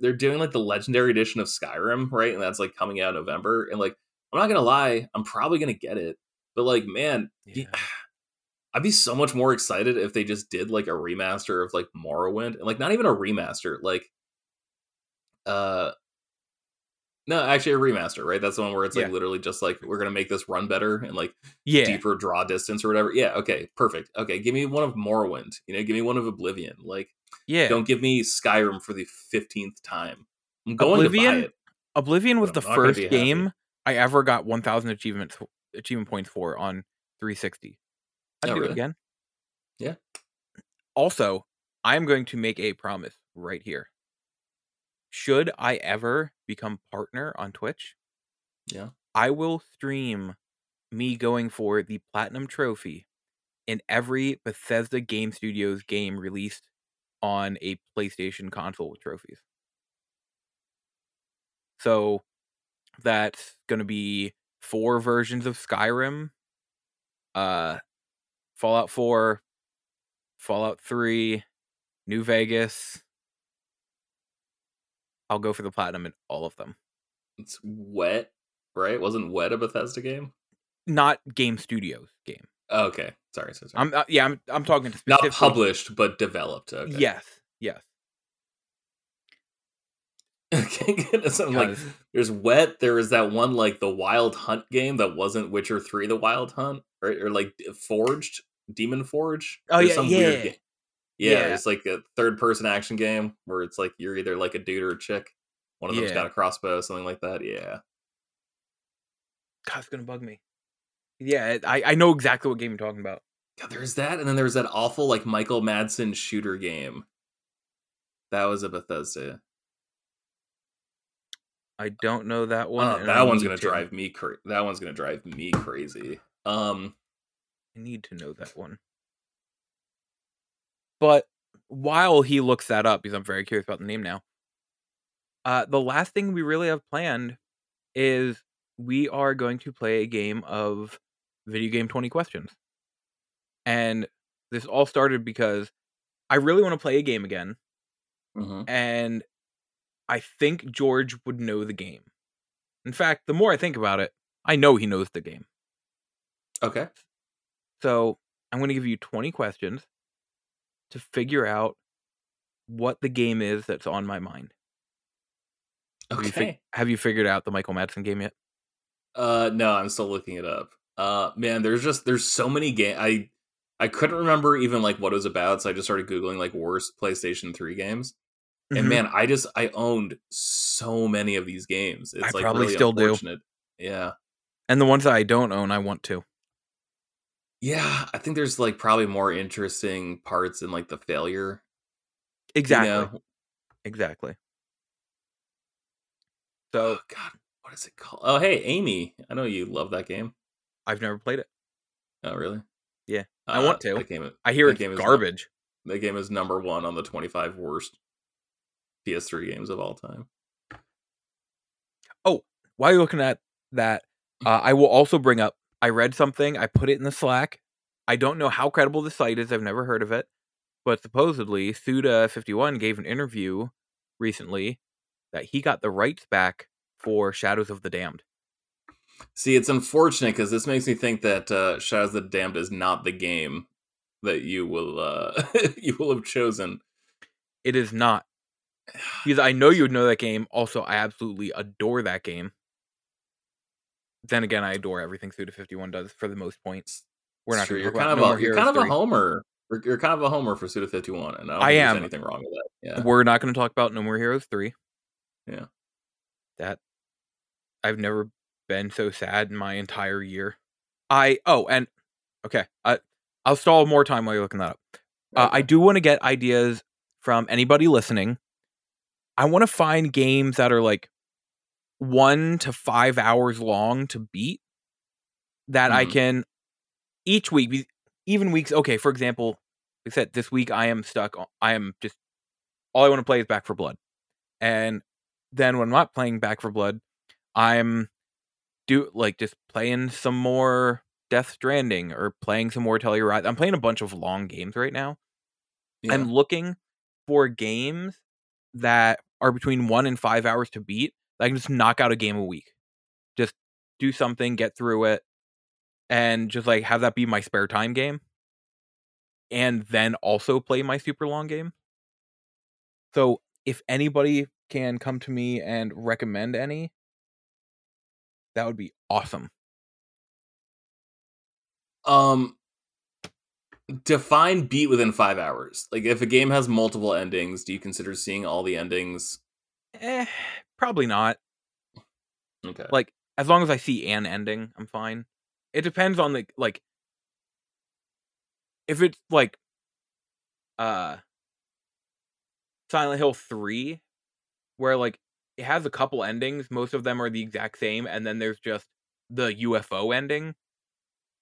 they're doing like the Legendary Edition of Skyrim, right? And that's like coming out in November. And like, I'm not gonna lie, I'm probably gonna get it. But like, man, Yeah. I'd be so much more excited if they just did like a remaster of like Morrowind, and like not even a remaster, like, uh. No, actually, a remaster, right? That's the one where it's like Yeah. literally just like we're gonna make this run better and like Yeah, deeper draw distance or whatever. Yeah, okay, perfect. Okay, give me one of Morrowind. You know, give me one of Oblivion. Like, yeah. don't give me Skyrim for the fifteenth time. I'm going to Oblivion- buy it. Oblivion was the I'm not gonna first game I ever got 1,000 achievements achievement points for on 360. I'd Oh, do really? it again. Yeah. Also, I am going to make a promise right here. Should I ever become partner on Twitch, Yeah. I will stream me going for the platinum trophy in every Bethesda Game Studios game released on a PlayStation console with trophies. So that's going to be four versions of Skyrim, uh Fallout 4, Fallout 3, New Vegas. I'll go for the platinum in all of them. It's wet, right? Wasn't wet a Bethesda game? Not Game Studios game. Oh, okay, sorry, sorry, sorry. I'm uh, yeah, I'm I'm talking to not published but developed. Okay. Yes, yes. Okay, good. So I'm like, there's wet. There was that one like the Wild Hunt game that wasn't Witcher Three, the Wild Hunt, right? Or like Forged, Demon Forge. Oh, yeah, yeah. Yeah, Yeah. it's like a third person action game where it's like you're either like a dude or a chick. One of them's Yeah. got a crossbow, something like that. Yeah. God, it's gonna bug me. Yeah, I I know exactly what game you're talking about. God, there's that, and then there's that awful like Michael Madsen shooter game. That was a Bethesda. I don't know that one. Uh, I that one's gonna to- drive me cra- That one's gonna drive me crazy. Um, I need to know that one. But while he looks that up, because I'm very curious about the name now, uh, the last thing we really have planned is we are going to play a game of video game 20 questions. And this all started because I really want to play a game again, mhm. and I think George would know the game. In fact, the more I think about it, I know he knows the game. okay. So I'm going to give you 20 questions to figure out what the game is that's on my mind. Have you, Okay. have you figured out the Michael Madsen game yet? Uh, no, I'm still looking it up. Uh, man, there's just there's so many game. I I couldn't remember even like what it was about, so I just started googling like worst PlayStation 3 games. And Mhm. man, I just I owned so many of these games. It's I like probably really still do. Yeah. and the ones that I don't own, I want to. Yeah, I think there's like probably more interesting parts in like the failure Exactly. You know? Exactly. Oh So God, what is it called? Oh, hey, Amy. I know you love that game. I've never played it. Oh, really? Yeah, I want Uh, to. That game, I hear it's game is garbage. that game is number one on the 25 worst PS3 games of all time. Oh, while you're looking at that, uh, I will also bring up. I read something. I put it in the Slack. I don't know how credible the site is. I've never heard of it, but supposedly Suda51 gave an interview recently that he got the rights back for Shadows of the Damned. See, it's unfortunate because this makes me think that uh, Shadows of the Damned is not the game that you will uh, you will have chosen. It is not because I know you would know that game. Also, I absolutely adore that game. Then again, I adore everything Suda51 does for the most points. We're not Sure, going to you're kind of No a you're kind of a homer. You're- kind of a homer for Suda 51, and I don't I am. there's anything wrong with that. Yeah. We're not going to talk about No More Heroes 3. Yeah. That I've never been so sad in my entire year. I oh, and okay, I I'll stall more time while you're looking that up. Uh, I do want to get ideas from anybody listening. I want to find games that are like 1 to 5 hours long to beat that I Mhm. can each week even weeks okay, for example, like I said this week I am stuck I am just all I want to play is Back 4 Blood. And then when I'm not playing Back 4 Blood, I'm do like just playing some more Death Stranding or playing some more Telluride. I'm playing a bunch of long games right now. Yeah. I'm looking for games that are between one and five hours to beat. I can just knock out a game a week. Just do something, get through it, and just like have that be my spare time game. And then also play my super long game. So if anybody can come to me and recommend any, that would be awesome. Um, define beat within five hours. Like, if a game has multiple endings, do you consider seeing all the endings? Eh, probably not. Okay. like as long as I see an ending, I'm fine. It depends on the like if it's like uh Silent Hill 3 where like it has a couple endings, most of them are the exact same and then there's just the UFO ending.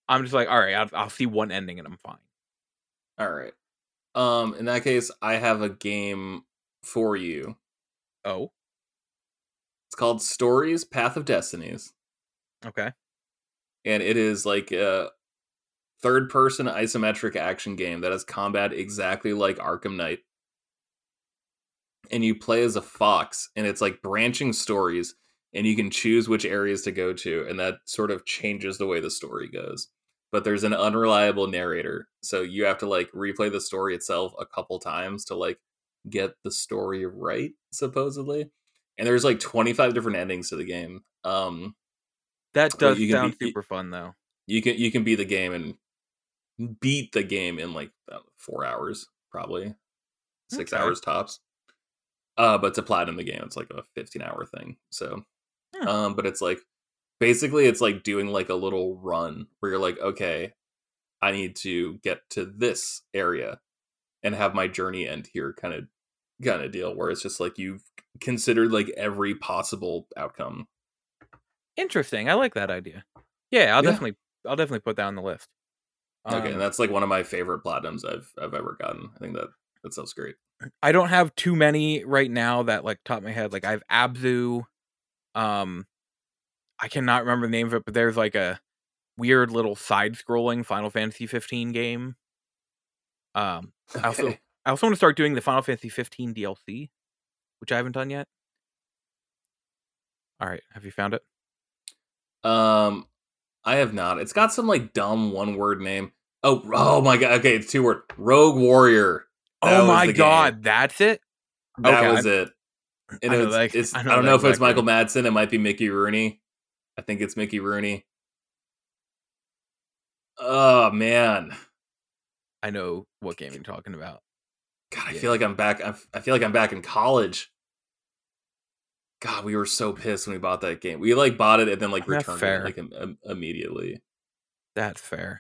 I'm just like, all right, I'll, I'll see one ending and I'm fine. All right. Um, in that case, I have a game for you. Oh, It's called Stories: Path of Destinies, okay. and it is like a third-person isometric action game that has combat exactly like Arkham Knight. And you play as a fox, and it's like branching stories, and you can choose which areas to go to, and that sort of changes the way the story goes. But there's an unreliable narrator, so you have to like replay the story itself a couple times to like get the story right, supposedly. And there's like 25 different endings to the game. Um, That does sound be- super fun though. you can you can beat the game and beat the game in like four hours, probably six Okay. hours tops. Uh, but to platinum the game, it's like a 15 hour thing. So, Hmm. um, but it's like basically it's like doing like a little run where you're like, okay, I need to get to this area and have my journey end here, kind of kind of deal. Where it's just like you've considered like every possible outcome. Interesting. I like that idea. Yeah, I'll Yeah. definitely I'll definitely put that on the list. Okay, Um, and that's like one of my favorite platinums I've I've ever gotten. I think that that sounds great. I don't have too many right now that like top of my head. Like I have Abzu. Um I cannot remember the name of it, but there's like a weird little side scrolling Final Fantasy 15 game. Um I also Okay. I also want to start doing the Final Fantasy 15 DLC, which I haven't done yet. All right, have you found it? Um, I have not. It's got some like dumb one word name. Oh, oh my god. Okay, it's two word. Rogue Warrior. That oh my the game. god, that's it. That Okay, was it. And I it's, that- it's, I I, don't know if it's Michael. Madsen. It might be Mickey Rooney. I think it's Mickey Rooney. Oh man, I know what game you're talking about. God, I Yeah. feel like I'm back. I feel like I'm back in college. God, we were so pissed when we bought that game. We like bought it and then like That's returned fair. it like im- im- immediately. That's fair.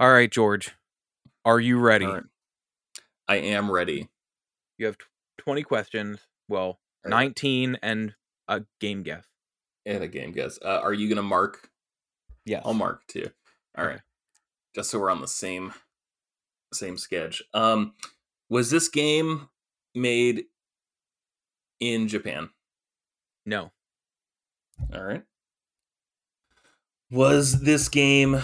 All right, George. Are you ready? Right. I am ready. You have tw- 20 questions. Well, right. 19 and a game guess. And a game guess. Uh, are you gonna mark? Yeah, I'll mark too. All right. Okay. Just so we're on the same same sketch. Um, was this game made in Japan? No. All right. Was this game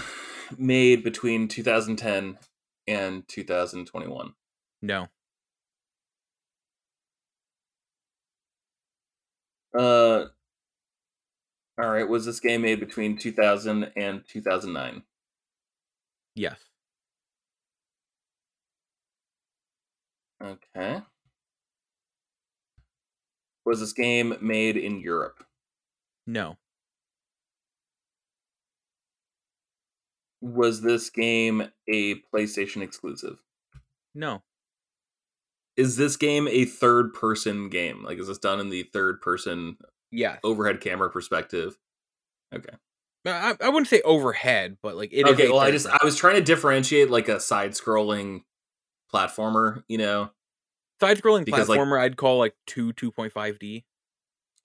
made between 2010 and 2021? No. Uh All right, was this game made between 2000 and 2009? Yes. Okay. Was this game made in Europe? No. Was this game a PlayStation exclusive? No. Is this game a third person game? Like, is this done in the third person Yes. overhead camera perspective? Okay. I, I wouldn't say overhead, but like it okay. Well, I just. I was trying to differentiate like a side scrolling platformer. You know. side-scrolling because, like- platformer. I'd call like two 2.5D.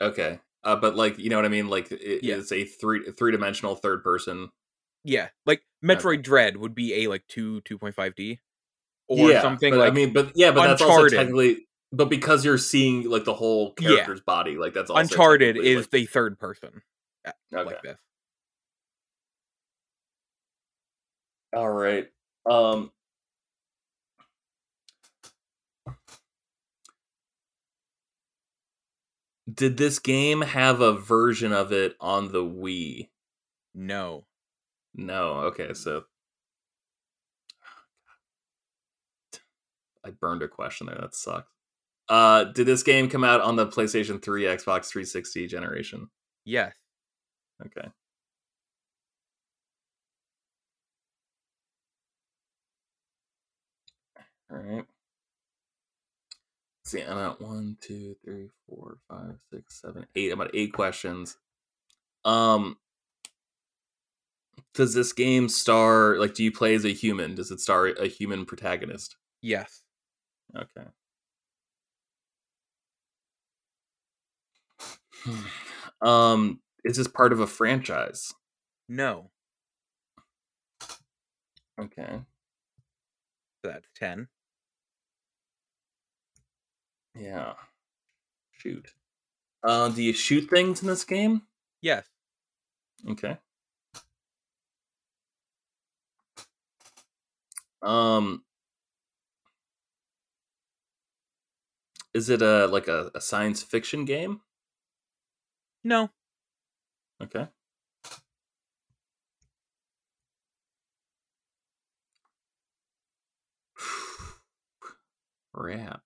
Okay. Uh, but like you know what I mean? Like it, Yeah. it's a three three dimensional third person. Yeah, like Metroid Dread would be a like two 2.5D, or something but, like I mean, but yeah, but that's also technically. But because you're seeing like the whole Yeah. character's body, like that's also Uncharted is like, the third person uh, okay. like this. All right. Um Did this game have a version of it on the Wii? No, No. Okay, so I burned a question there. That sucks. Uh did this game come out on the PlayStation 3, Xbox 360 generation? yes, Okay. All right. See, I'm at one, two, three, four, five, six, seven, eight. I'm at eight questions. Um, does this game star like? Do you play as a human? Does it star a human protagonist? yes, Okay. um, is this part of a franchise? no. Okay. So that's ten. Yeah. Shoot. Uh, do you shoot things in this game? Yes, Okay. Um Is it a like a, a science fiction game? no, Okay. Rap.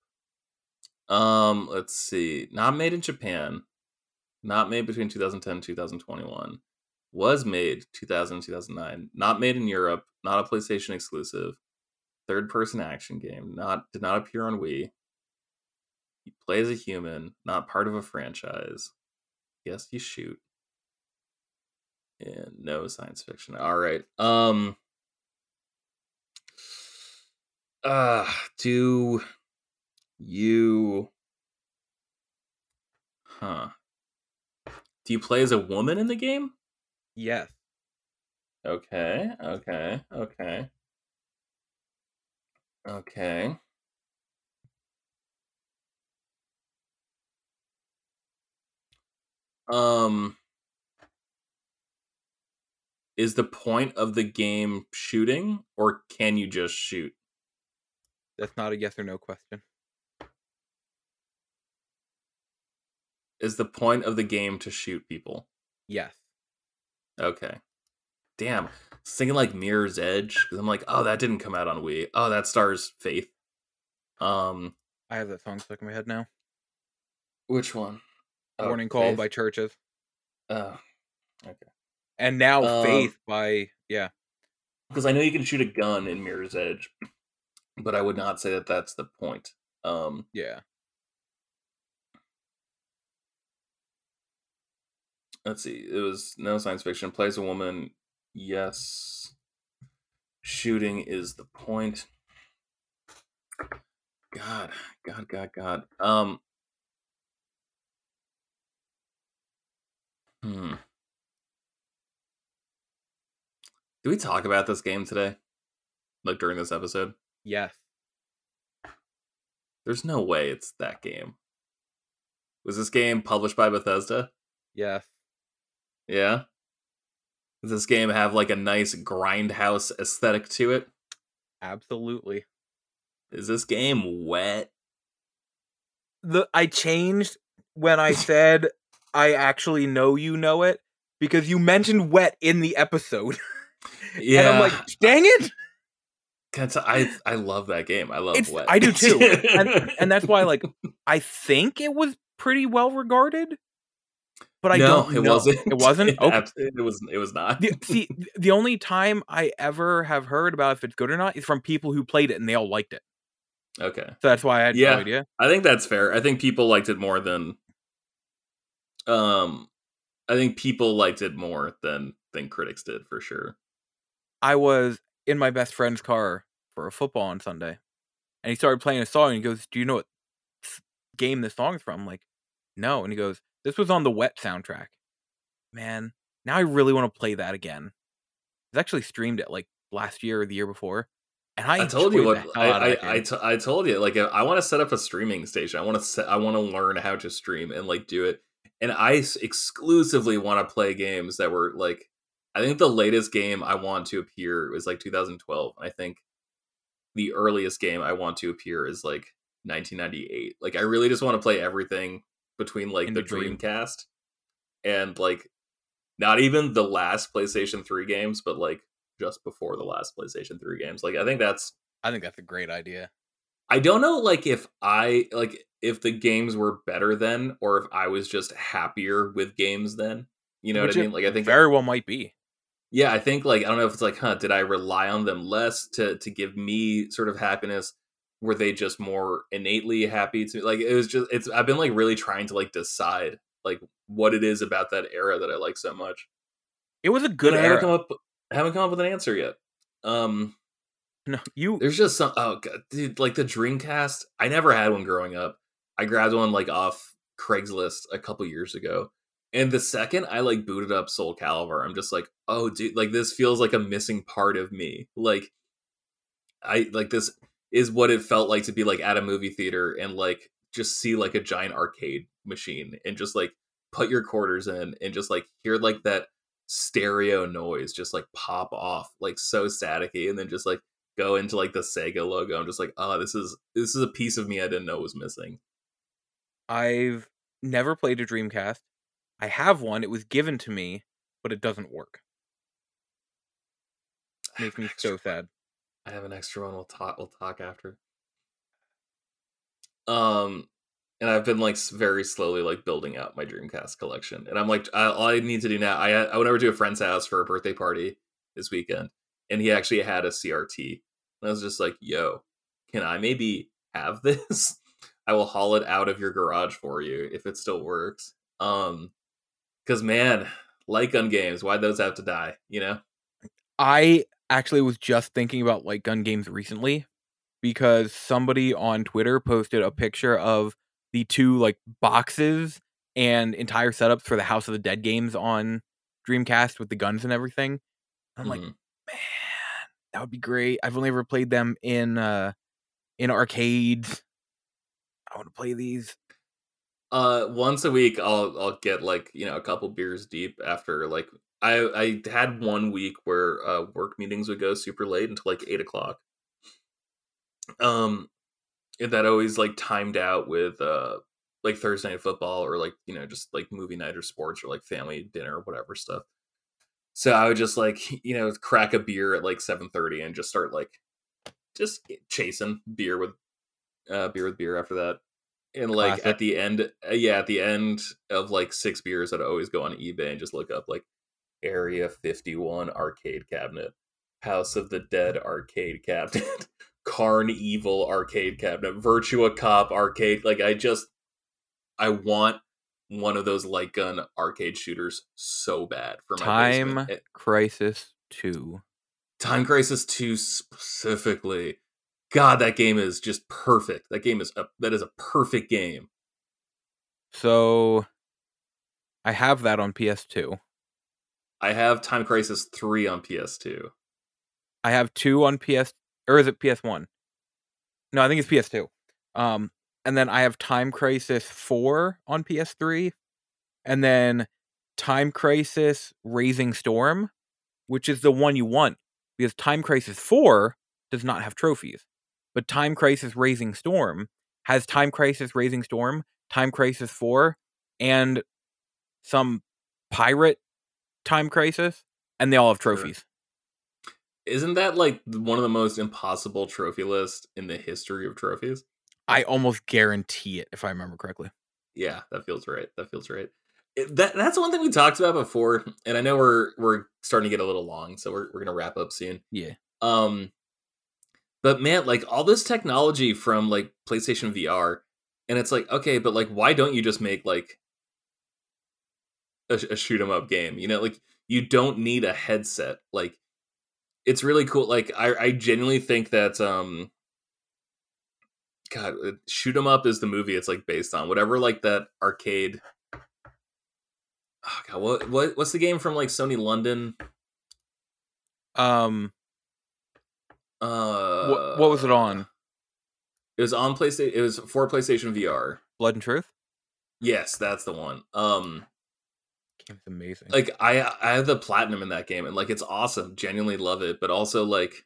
Um, let's see. Not made in Japan. Not made between 2010 and 2021. Was made 2000 2009. Not made in Europe. Not a PlayStation exclusive. Third person action game. Not did not appear on Wii. You play as a human, not part of a franchise. Yes, you shoot. And no science fiction. All right. Um uh do you Huh. Do you play as a woman in the game? yes, Okay, okay, okay. Okay. Um is the point of the game shooting or can you just shoot? that's not a yes or no question. Is the point of the game to shoot people? Yes, Okay. Damn. Thinking like Mirror's Edge because I'm like, oh, that didn't come out on Wii. Oh, that stars Faith. Um, I have that song stuck in my head now. which one? Oh, Warning call Faith? by CHVRCHES, Oh, okay. and now Um, Faith by yeah. Because I know you can shoot a gun in Mirror's Edge, but I would not say that that's the point. Um, Yeah. Let's see. It was no science fiction. Plays a woman. Yes. Shooting is the point. God, God, God, God. Um. Hmm. Do we talk about this game today? Like during this episode? Yes. There's no way it's that game. Was this game published by Bethesda? Yes. Yeah. Does this game have like a nice grindhouse aesthetic to it? Absolutely. Is this game wet? The I changed when I said I actually know you know it because you mentioned wet in the episode. Yeah. and I'm like, dang it. I I love that game. I love It's, wet. I do too. and, and that's why like I think it was pretty well regarded. But I no, don't it know. wasn't. It wasn't? It, Okay. it was. It was not. The, see, the only time I ever have heard about if it's good or not is from people who played it and they all liked it. okay. So that's why I had Yeah. no idea. I think that's fair. I think people liked it more than um I think people liked it more than than critics did for sure. I was in my best friend's car for a football on Sunday, and he started playing a song. And he goes, "Do you know what game this song's from?" I'm like, "No." And he goes, "This was on the Wet soundtrack." Man, now I really want to play that again. I actually streamed it like last year or the year before, and I, I, told you what I hell out of I, I, t- I told you like I want to set up a streaming station. I want to set, I want to learn how to stream and like do it. And I s- exclusively want to play games that were like I think the latest game I want to appear was like 2012. I think the earliest game I want to appear is like 1998. Like I really just want to play everything between like In the between. Dreamcast and like not even the last PlayStation 3 games, but like just before the last PlayStation 3 games. Like I think that's I think that's a great idea. I don't know like if I like if the games were better then or if I was just happier with games then. You know Which what I mean? Like I think very well might be. yeah, I think like I don't know if it's like, huh, did I rely on them less to to give me sort of happiness? Were they just more innately happy to like it was just it's I've been like really trying to like decide like what it is about that era that I like so much. It was a good I haven't come up I haven't come up with an answer yet. Um No, you there's just some oh god, dude, like the Dreamcast. I never had one growing up. I grabbed one like off Craigslist a couple years ago. And the second I like booted up Soul Calibur, I'm just like, oh dude, like this feels like a missing part of me. Like I like this is what it felt like to be like at a movie theater and like just see like a giant arcade machine and just like put your quarters in and just like hear like that stereo noise just like pop off like so staticky and then just like go into like the Sega logo. I'm just like, oh, this is this is a piece of me I didn't know was missing. I've never played a Dreamcast. I have one. It was given to me, but it doesn't work. Makes me so sad. I have an extra one. We'll talk. We'll talk after. Um, and I've been like very slowly like building out my Dreamcast collection, and I'm like, I, all I need to do now. I I went over to a friend's house for a birthday party this weekend, and he actually had a CRT, and I was just like, yo, can I maybe have this? I will haul it out of your garage for you if it still works. Um, because man, light gun games, why those have to die? You know? I actually was just thinking about light gun games recently because somebody on Twitter posted a picture of the two like boxes and entire setups for the House of the Dead games on Dreamcast with the guns and everything. I'm like, Mhm. man, that would be great. I've only ever played them in uh in arcades. I want to play these. Uh, once a week, I'll I'll get like you know a couple beers deep after like I I had one week where uh work meetings would go super late until like eight o'clock. Um, and that always like timed out with uh like Thursday night football or like you know just like movie night or sports or like family dinner or whatever stuff. So I would just like you know crack a beer at like seven thirty and just start like just chasing beer with uh beer with beer after that and like Classic. at the end uh, yeah at the end of like six beers i'd always go on ebay and just look up like area 51 arcade cabinet house of the dead arcade cabinet CarnEvil arcade cabinet virtua cop arcade like i just i want one of those light gun arcade shooters so bad for my Time basement. Crisis 2. Time Crisis 2 specifically. God, that game is just perfect. That game is a that is a perfect game. So I have that on PS2. I have Time Crisis 3 on PS2. I have two on PS or is it PS1? No, I think it's PS2. Um and then I have Time Crisis 4 on PS3 and then Time Crisis Razing Storm, which is the one you want because Time Crisis 4 does not have trophies. But Time Crisis Razing Storm has Time Crisis Razing Storm, Time Crisis 4, and some pirate Time Crisis, and they all have trophies. Isn't that like one of the most impossible trophy lists in the history of trophies? I almost guarantee it if I remember correctly. Yeah, that feels right. That feels right. It- that that's one thing we talked about before, and I know we're we're starting to get a little long, so we're we're gonna wrap up soon. Yeah. Um, but man, like all this technology from like PlayStation VR, and it's like okay, but like why don't you just make like a, a shoot 'em up game? You know, like you don't need a headset. Like it's really cool. Like I I genuinely think that um. God, uh, shoot 'em up is the movie it's like based on. Whatever, like that arcade. Oh God, what what what's the game from like Sony London? Um Uh, what, what was it on? It was on PlayStation. It was for PlayStation VR. Blood and Truth? Yes, that's the one. Um, Game's amazing. like I I have the platinum in that game, and like it's awesome. Genuinely love it, but also like,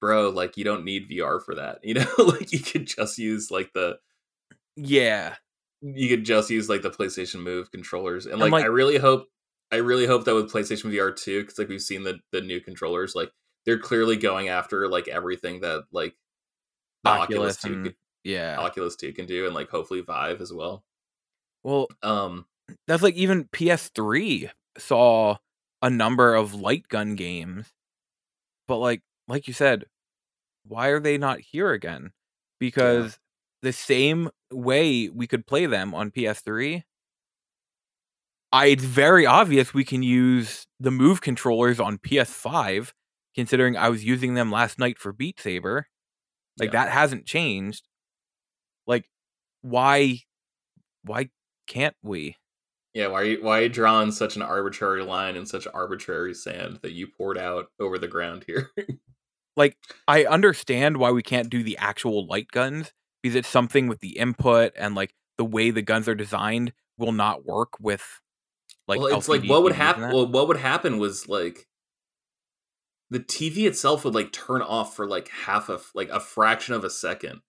bro, like you don't need VR for that. You know, like you could just use like the yeah. you could just use like the PlayStation Move controllers, and like, like- I really hope I really hope that with PlayStation VR too, because like we've seen the the new controllers, like they're clearly going after like everything that like Oculus, Oculus 2 and can- yeah. Oculus 2 can do, and like hopefully Vive as well. Well, Um, that's like even PS3 saw a number of light gun games. But like like you said, why are they not here again? Because the same way we could play them on PS3, I it's very obvious we can use the move controllers on PS5 considering I was using them last night for Beat Saber. Like Yeah. that hasn't changed. Like why why can't we? Yeah, why are you why are you drawing such an arbitrary line and such arbitrary sand that you poured out over the ground here? like I understand why we can't do the actual light guns because it's something with the input and like the way the guns are designed will not work with like well, it's like what would happen? Well, what would happen was like the TV itself would like turn off for like half of like a fraction of a second,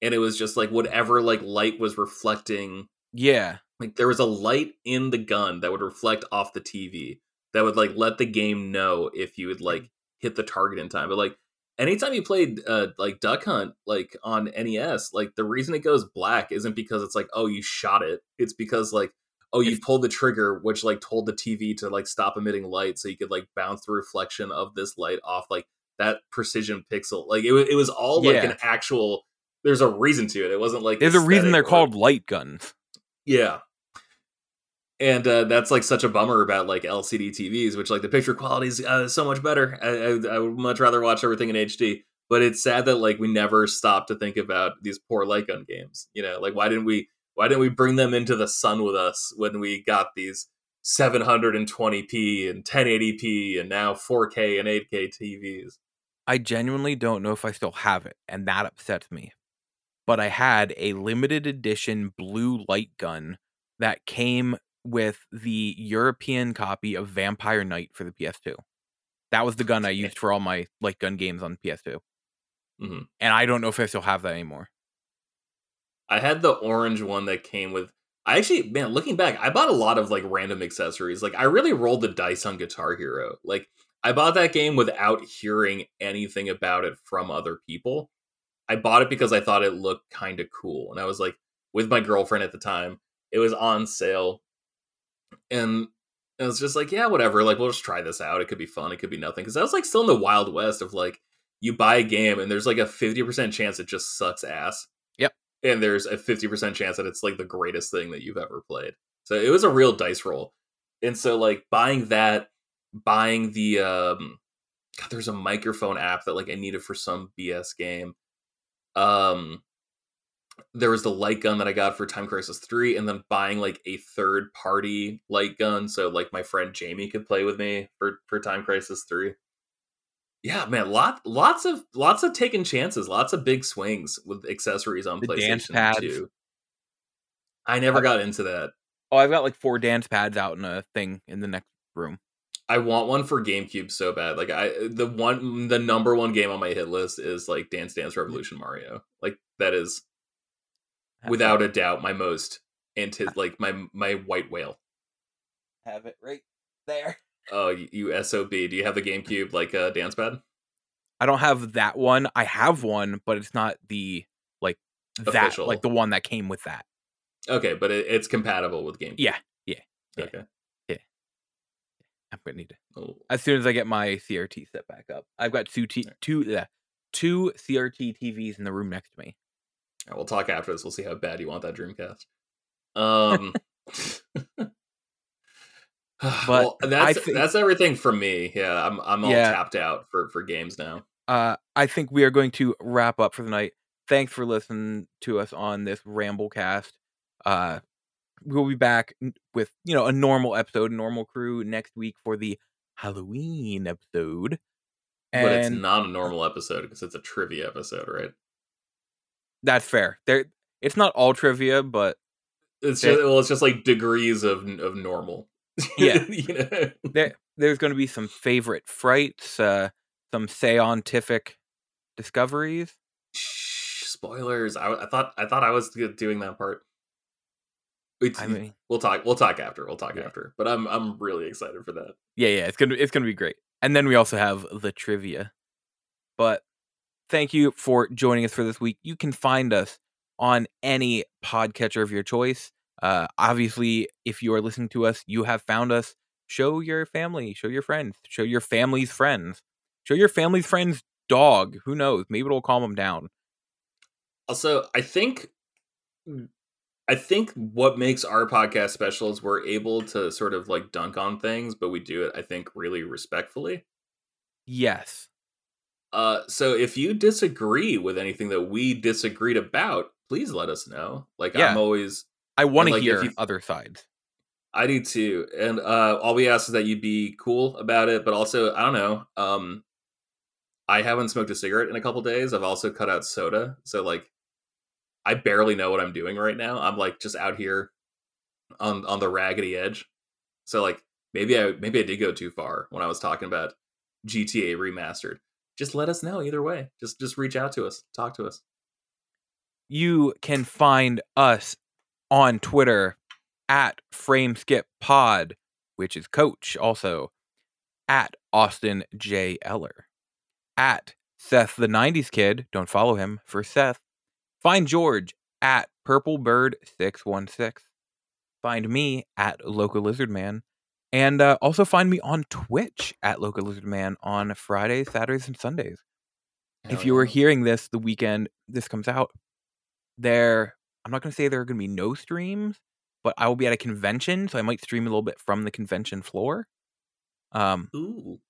and it was just like whatever like light was reflecting. yeah, Like there was a light in the gun that would reflect off the TV that would like let the game know if you would like hit the target in time. But like anytime you played uh like Duck Hunt like on NES, like the reason it goes black isn't because it's like oh you shot it. It's because like oh you pulled the trigger which like told the TV to like stop emitting light so you could like bounce the reflection of this light off like that precision pixel. Like it was it was all like Yeah. an actual there's a reason to it. It wasn't like there's a reason they're or- called light guns. yeah. And uh, that's like such a bummer about like LCD TVs, which like the picture quality is uh, so much better. I, I, I would much rather watch everything in HD. But it's sad that like we never stopped to think about these poor light gun games. You know, like why didn't we why didn't we bring them into the sun with us when we got these 720p and 1080p and now 4K and 8K TVs? I genuinely don't know if I still have it, and that upsets me. But I had a limited edition blue light gun that came with the European copy of Vampire Night for the PS2. That was the gun I used for all my like gun games on PS2. Mhm. And I don't know if I still have that anymore. I had the orange one that came with. I actually, man, looking back, I bought a lot of like random accessories. Like I really rolled the dice on Guitar Hero. Like I bought that game without hearing anything about it from other people. I bought it because I thought it looked kind of cool, and I was like with my girlfriend at the time. It was on sale, and it was just like, yeah, whatever. Like we'll just try this out. It could be fun. It could be nothing. Because I was like still in the wild west of like you buy a game and there's like a fifty percent chance it just sucks ass Yep. and there's a 50% chance that it's like the greatest thing that you've ever played. So it was a real dice roll. And so like buying that, buying the um God, there's a microphone app that like I needed for some BS game. Um, there was the light gun that I got for Time Crisis 3 and then buying like a third party light gun so like my friend Jamie could play with me for for Time Crisis 3. Yeah, man, lot lots of lots of taking chances, lots of big swings with accessories on The dance PlayStation pads. 2. I never Uh, got into that. Oh, I've got like four dance pads out in a thing in the next room. I want one for GameCube so bad. Like I the one the number one game on my hit list is like Dance Dance Revolution Mario. Like that is Have without it. a doubt my most and anti like my my white whale. have it right there. Oh, you, sob. Do you have the GameCube like uh, dance pad? I don't have that one. I have one, but it's not the like that Official. like the one that came with that. Okay, but it, it's compatible with GameCube. Yeah, yeah, yeah. Okay. I'm gonna need it Oh, as soon as I get my CRT set back up. I've got two t- two yeah, two CRT TVs in the room next to me. Right, we'll talk after this. We'll see how bad you want that Dreamcast. Um, well, that's think- that's everything from me. Yeah, I'm I'm all Yeah. tapped out for for games now. uh, I think we are going to wrap up for the night. Thanks for listening to us on this Ramblecast. Uh, we'll be back with you know a normal episode, normal crew next week for the Halloween episode. And but it's not a normal episode because it's a trivia episode, right? That's fair. There, it's not all trivia, but It's just well, it's just like degrees of of normal. Yeah. you know. there there's going to be some favorite frights, uh, some scientific discoveries. Shh, spoilers. I, I thought I thought I was doing that part. Wait, I mean, we'll talk. We'll talk after. We'll talk Yeah. after. But I'm I'm really excited for that. yeah, yeah, it's gonna it's gonna be great. And then we also have the trivia. But thank you for joining us for this week. You can find us on any podcatcher of your choice. Uh, obviously, if you are listening to us, you have found us. Show your family, show your friends, show your family's friends, show your family's friends' dog. Who knows? Maybe it'll calm them down. Also, I think I think what makes our podcast special is we're able to sort of like dunk on things, but we do it, I think, really respectfully. Yes. Uh, so if you disagree with anything that we disagreed about, please let us know. Like Yeah. I'm always, I want to like, hear you- other sides. I do too, and uh, all we ask is that you be cool about it, but also I don't know. Um, I haven't smoked a cigarette in a couple days. I've also cut out soda, so like, I barely know what I'm doing right now. I'm like just out here on on the raggedy edge. So like maybe I maybe I did go too far when I was talking about GTA remastered. Just let us know either way. Just just reach out to us, talk to us. you can find us on Twitter at FrameSkipPod, which is Coach, also at Austin J. Eller, at Seth the 90s Kid. Don't follow him for Seth. Find George at PurpleBird616. Find me at Local Lizard Man. And uh, also find me on Twitch at Local Lizard Man on Fridays, Saturdays, and Sundays if Hell you were yeah. hearing this the weekend this comes out, there I'm not gonna say there are gonna be no streams, but I will be at a convention, so I might stream a little bit from the convention floor. Um, Ooh.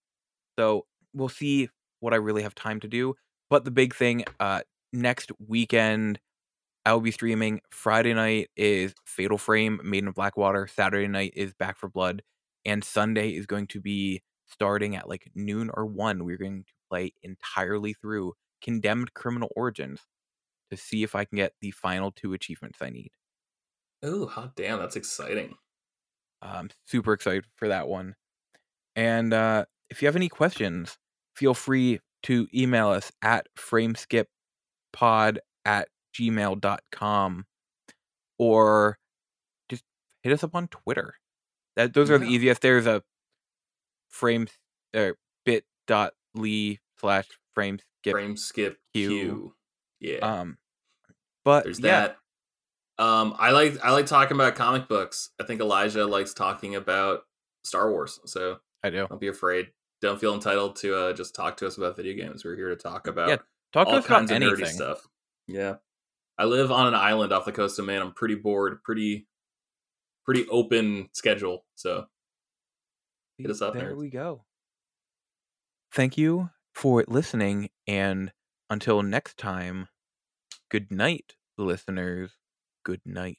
so we'll see what I really have time to do. But the big thing, uh, next weekend I will be streaming. Friday night is Fatal Frame, Maiden of Blackwater. Saturday night is Back 4 Blood, and Sunday is going to be starting at like noon or one. We're going to play entirely through Condemned Criminal Origins to see if I can get the final two achievements I need. Ooh, hot damn, that's exciting. I'm super excited for that one. And uh, if you have any questions, feel free to email us at frameskippod at gmail.com or just hit us up on Twitter. That those are the easiest. There's a frame uh, bit.ly slash frame skip. Frame skip Q. Q. Yeah. Um but There's yeah, that. Um, I like I like talking about comic books. I think Elijah likes talking about Star Wars. So I do. don't be afraid. Don't feel entitled to uh, just talk to us about video games. We're here to talk about yeah, Talk all kinds of anything. nerdy stuff. Yeah. I live on an island off the coast of Maine. I'm pretty bored. Pretty pretty open schedule. So Hit us up, There nerds. we go. thank you for listening. And until next time, good night, listeners. Good night.